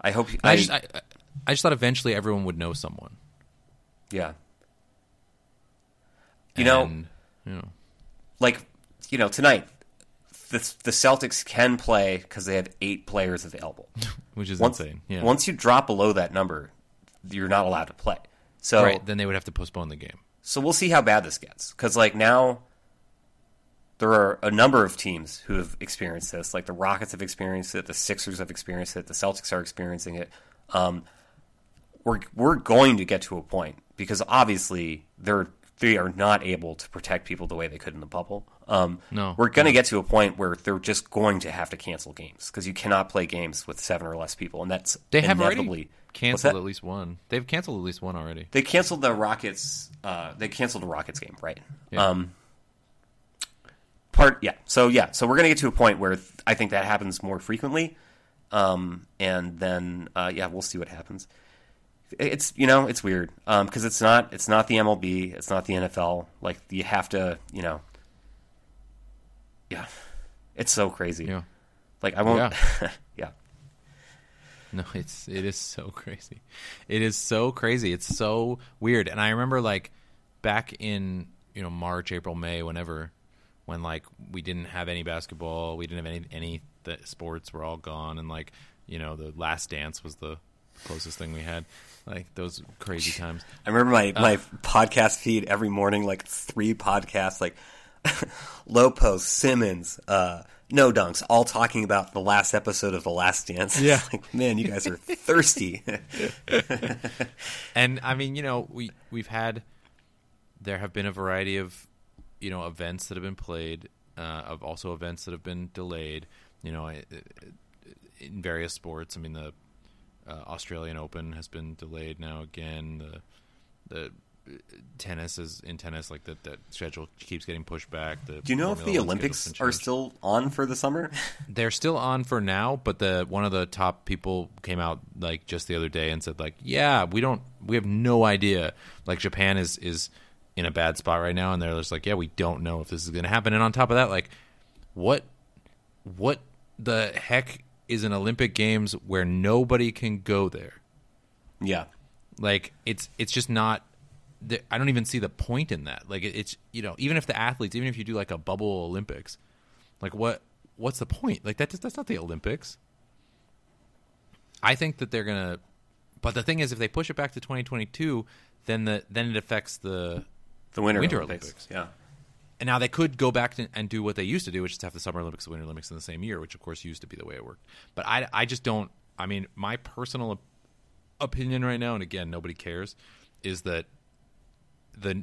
I hope I, just, I, I just thought eventually everyone would know someone. yeah. You know, And, you know, like you know tonight, the the Celtics can play because they have eight players available. which is Once insane. Yeah. once you drop below that number, you're not allowed to play. So right, then they would have to postpone the game. So we'll see how bad this gets. Because, like, now there are a number of teams who have experienced this. Like, the Rockets have experienced it, the Sixers have experienced it, the Celtics are experiencing it. Um, we're, we're going to get to a point because obviously they're, they are not able to protect people the way they could in the bubble. Um, No. We're going to get to a point where they're just going to have to cancel games because you cannot play games with seven or less people. And that's They have already canceled at least one. They've canceled at least one already. They canceled the Rockets. Uh, they canceled the Rockets game, right? Yeah. Um, part yeah. So yeah. So we're gonna get to a point where th- I think that happens more frequently, um, and then uh, yeah, we'll see what happens. It's you know it's weird because it's not it's not the MLB, it's not the NFL. Like you have to you know, yeah, it's so crazy. Yeah. Like I won't. Yeah. yeah. No, it's it is so crazy. It is so crazy. It's so weird. And I remember like back in you know March, April, May, whenever when like we didn't have any basketball, we didn't have any any the sports were all gone, and like you know the Last Dance was the closest thing we had. Like those crazy times. I remember my, Uh. my podcast feed every morning, like three podcasts, like Lowe Post, Simmons, uh, no dunks, all talking about the last episode of The Last Dance. Yeah. It's like, man, you guys are thirsty. And I mean, you know, we we've had there have been a variety of you know events that have been played, uh, of also events that have been delayed. You know, in various sports. I mean, the uh, Australian Open has been delayed now again. The the tennis is in tennis like that that schedule keeps getting pushed back. The Do you know if the Olympics are still on for the summer? They're still on for now, but the one of the top people came out like just the other day and said like, "Yeah, we don't, we have no idea." Like Japan is is in a bad spot right now, and they're just like, "Yeah, we don't know if this is going to happen." And on top of that, like, what, what the heck is an Olympic Games where nobody can go there? yeah. Like, it's it's just not. The- I don't even see the point in that. Like, it, it's you know, even if the athletes, even if you do like a bubble Olympics, like what what's the point? Like that that's not the Olympics. I think that they're gonna, but the thing is, if they push it back to 2022, then the then it affects the. The Winter, Winter Olympics. Olympics. Yeah. And now they could go back to, and do what they used to do, which is have the Summer Olympics, and Winter Olympics in the same year, which of course used to be the way it worked. But I, I just don't. I mean, my personal op- opinion right now, and again, nobody cares, is that the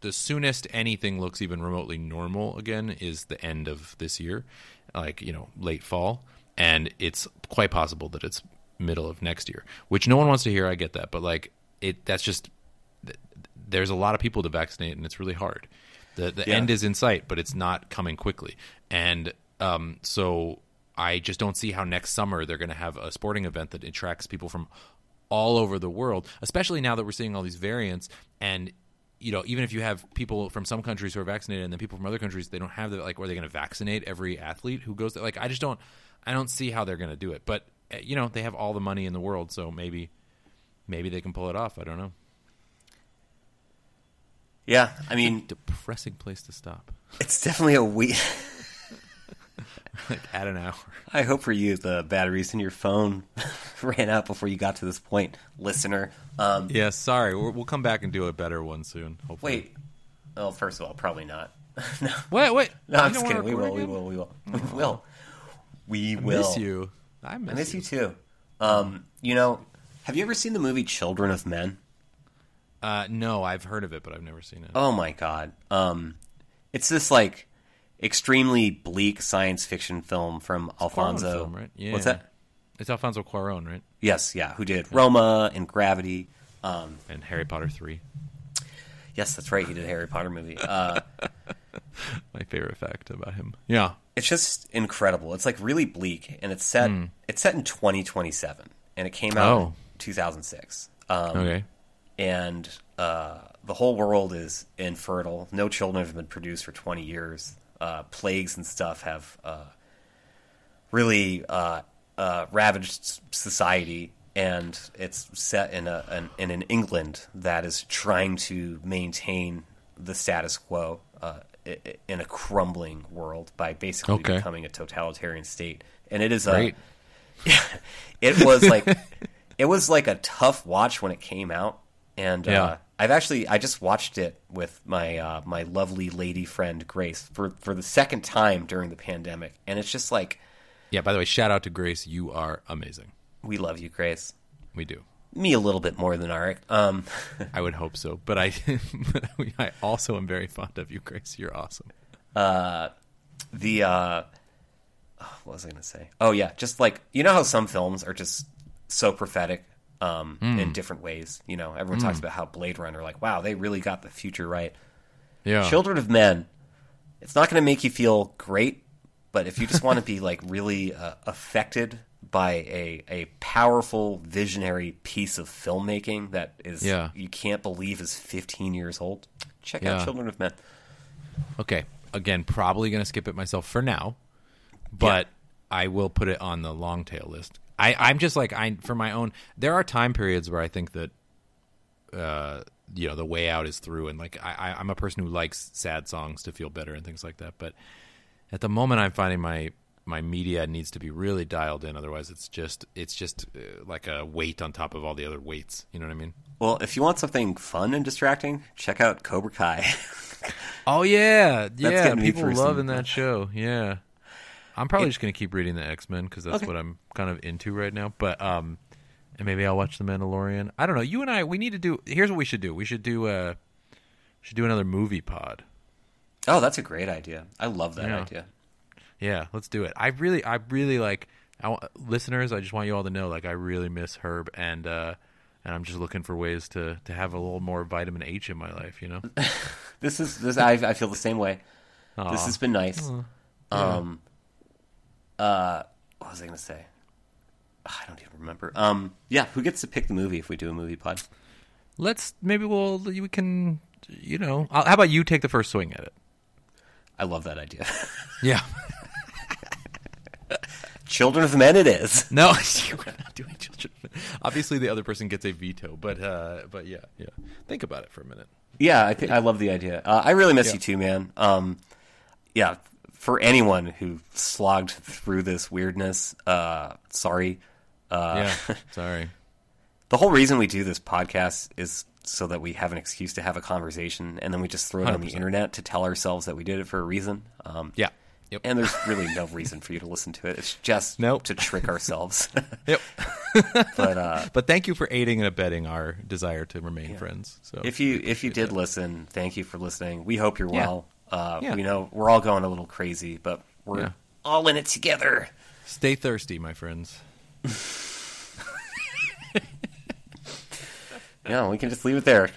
the soonest anything looks even remotely normal again is the end of this year, like you know late fall, and it's quite possible that it's middle of next year, which no one wants to hear. I get that, but like it, that's just th- there's a lot of people to vaccinate, and it's really hard. The the Yeah. end is in sight, but it's not coming quickly, and um, so I just don't see how next summer they're going to have a sporting event that attracts people from all over the world, especially now that we're seeing all these variants. And you know, even if you have people from some countries who are vaccinated and then people from other countries, they don't have the like. Are they going to vaccinate every athlete who goes there? Like, I just don't. I don't see how they're going to do it. But uh, you know, they have all the money in the world, so maybe, maybe they can pull it off. I don't know. Yeah. I mean, Depressing place to stop. it's definitely a week. like at an hour. I hope for you the batteries in your phone ran out before you got to this point, listener. Um, Yeah, sorry. We're, we'll come back and do a better one soon. Hopefully. wait. Well, first of all, probably not. no, wait, wait. no, I'm just kidding. We will, we will, we will, we will. We I will. miss you. I miss, I miss you too. Um, you know, have you ever seen the movie Children of Men? Uh, no, I've heard of it, but I've never seen it. Oh my god. Um, it's this like extremely bleak science fiction film from Cuarón Alfonso. film, right? Yeah. What's that? It's Alfonso Cuarón, right? Yes, yeah. Who did Roma and Gravity? Um, And Harry Potter three. yes, that's right. He did a Harry Potter movie. Uh, My favorite fact about him. Yeah. it's just incredible. It's like really bleak, and it's set. Hmm. It's set in 2027, and it came out Oh. in 2006. Um, Okay. and uh, the whole world is infertile. No children have been produced for 20 years. Uh, plagues and stuff have uh, really uh, uh, ravaged society, and it's set in a an, in an England that is trying to maintain the status quo uh, in a crumbling world by basically Okay. becoming a totalitarian state. And it is a Great. it was like it was like a tough watch when it came out and Yeah. Uh, i've actually i just watched it with my uh, my lovely lady friend grace for for the second time during the pandemic and it's just like Yeah. By the way, shout out to Grace. You are amazing. we love you grace We do. me a little bit more than Arik. um I would hope so, but I, but I also am very fond of you, Grace. You're awesome. the uh what was i gonna say oh yeah just like you know how some films are just so prophetic um in different ways you know everyone talks about how blade runner like wow they really got the future right Yeah. Children of Men, it's not going to make you feel great, but if you just want to be like really uh, affected by a a powerful visionary piece of filmmaking that is Yeah. you can't believe is 15 years old, check Yeah. out Children of Men. Okay. Again, probably going to skip it myself for now, but I will put it on the long tail list. I, I'm just like I for my own. There are time periods where I think that, uh, you know, the way out is through, and like I, I'm a person who likes sad songs to feel better and things like that. But at the moment, I'm finding my my media needs to be really dialed in. Otherwise, it's just it's just uh, like a weight on top of all the other weights. You know what I mean? Well, if you want something fun and distracting, check out Cobra Kai. Oh yeah, yeah. People loving that show. Yeah. I'm probably It- just gonna keep reading the X Men because that's Okay. what I'm kind of into right now. But um, and maybe I'll watch the Mandalorian. I don't know. You and I, we need to do. Here's what we should do. We should do uh should do another movie pod. Oh, that's a great idea. I love that Yeah. idea. Yeah, let's do it. I really, I really like. I listeners, I just want you all to know, like, I really miss Herb, and uh, and I'm just looking for ways to to have a little more vitamin H in my life. You know. This is this. I, I feel the same way. This has been nice. Um, uh, what was I going to say? I don't even remember. Um, yeah, who gets to pick the movie if we do a movie pod? Let's maybe we'll we can you know. I'll, how about you take the first swing at it? I love that idea. Yeah. Children of Men, it is. No, we're not doing children. Of the men. Obviously, the other person gets a veto, but uh, but yeah, yeah. Think about it for a minute. Yeah, I think I love the idea. Uh, I really miss Yeah. you too, man. Um, yeah, for anyone who slogged through this weirdness, uh, sorry. Uh, Yeah, sorry. the whole reason we do this podcast is so that we have an excuse to have a conversation, and then we just throw it on the internet to tell ourselves that we did it for a reason. Um, Yeah. Yep. and there's really no reason for you to listen to it. It's just Nope. to trick ourselves. Yep. but uh, But thank you for aiding and abetting our desire to remain friends. So if you if you did listen, thank you for listening. We hope you're Yeah. well. Uh, Yeah. We know we're all going a little crazy, but we're Yeah. all in it together. stay thirsty, my friends. Yeah, we can just leave it there.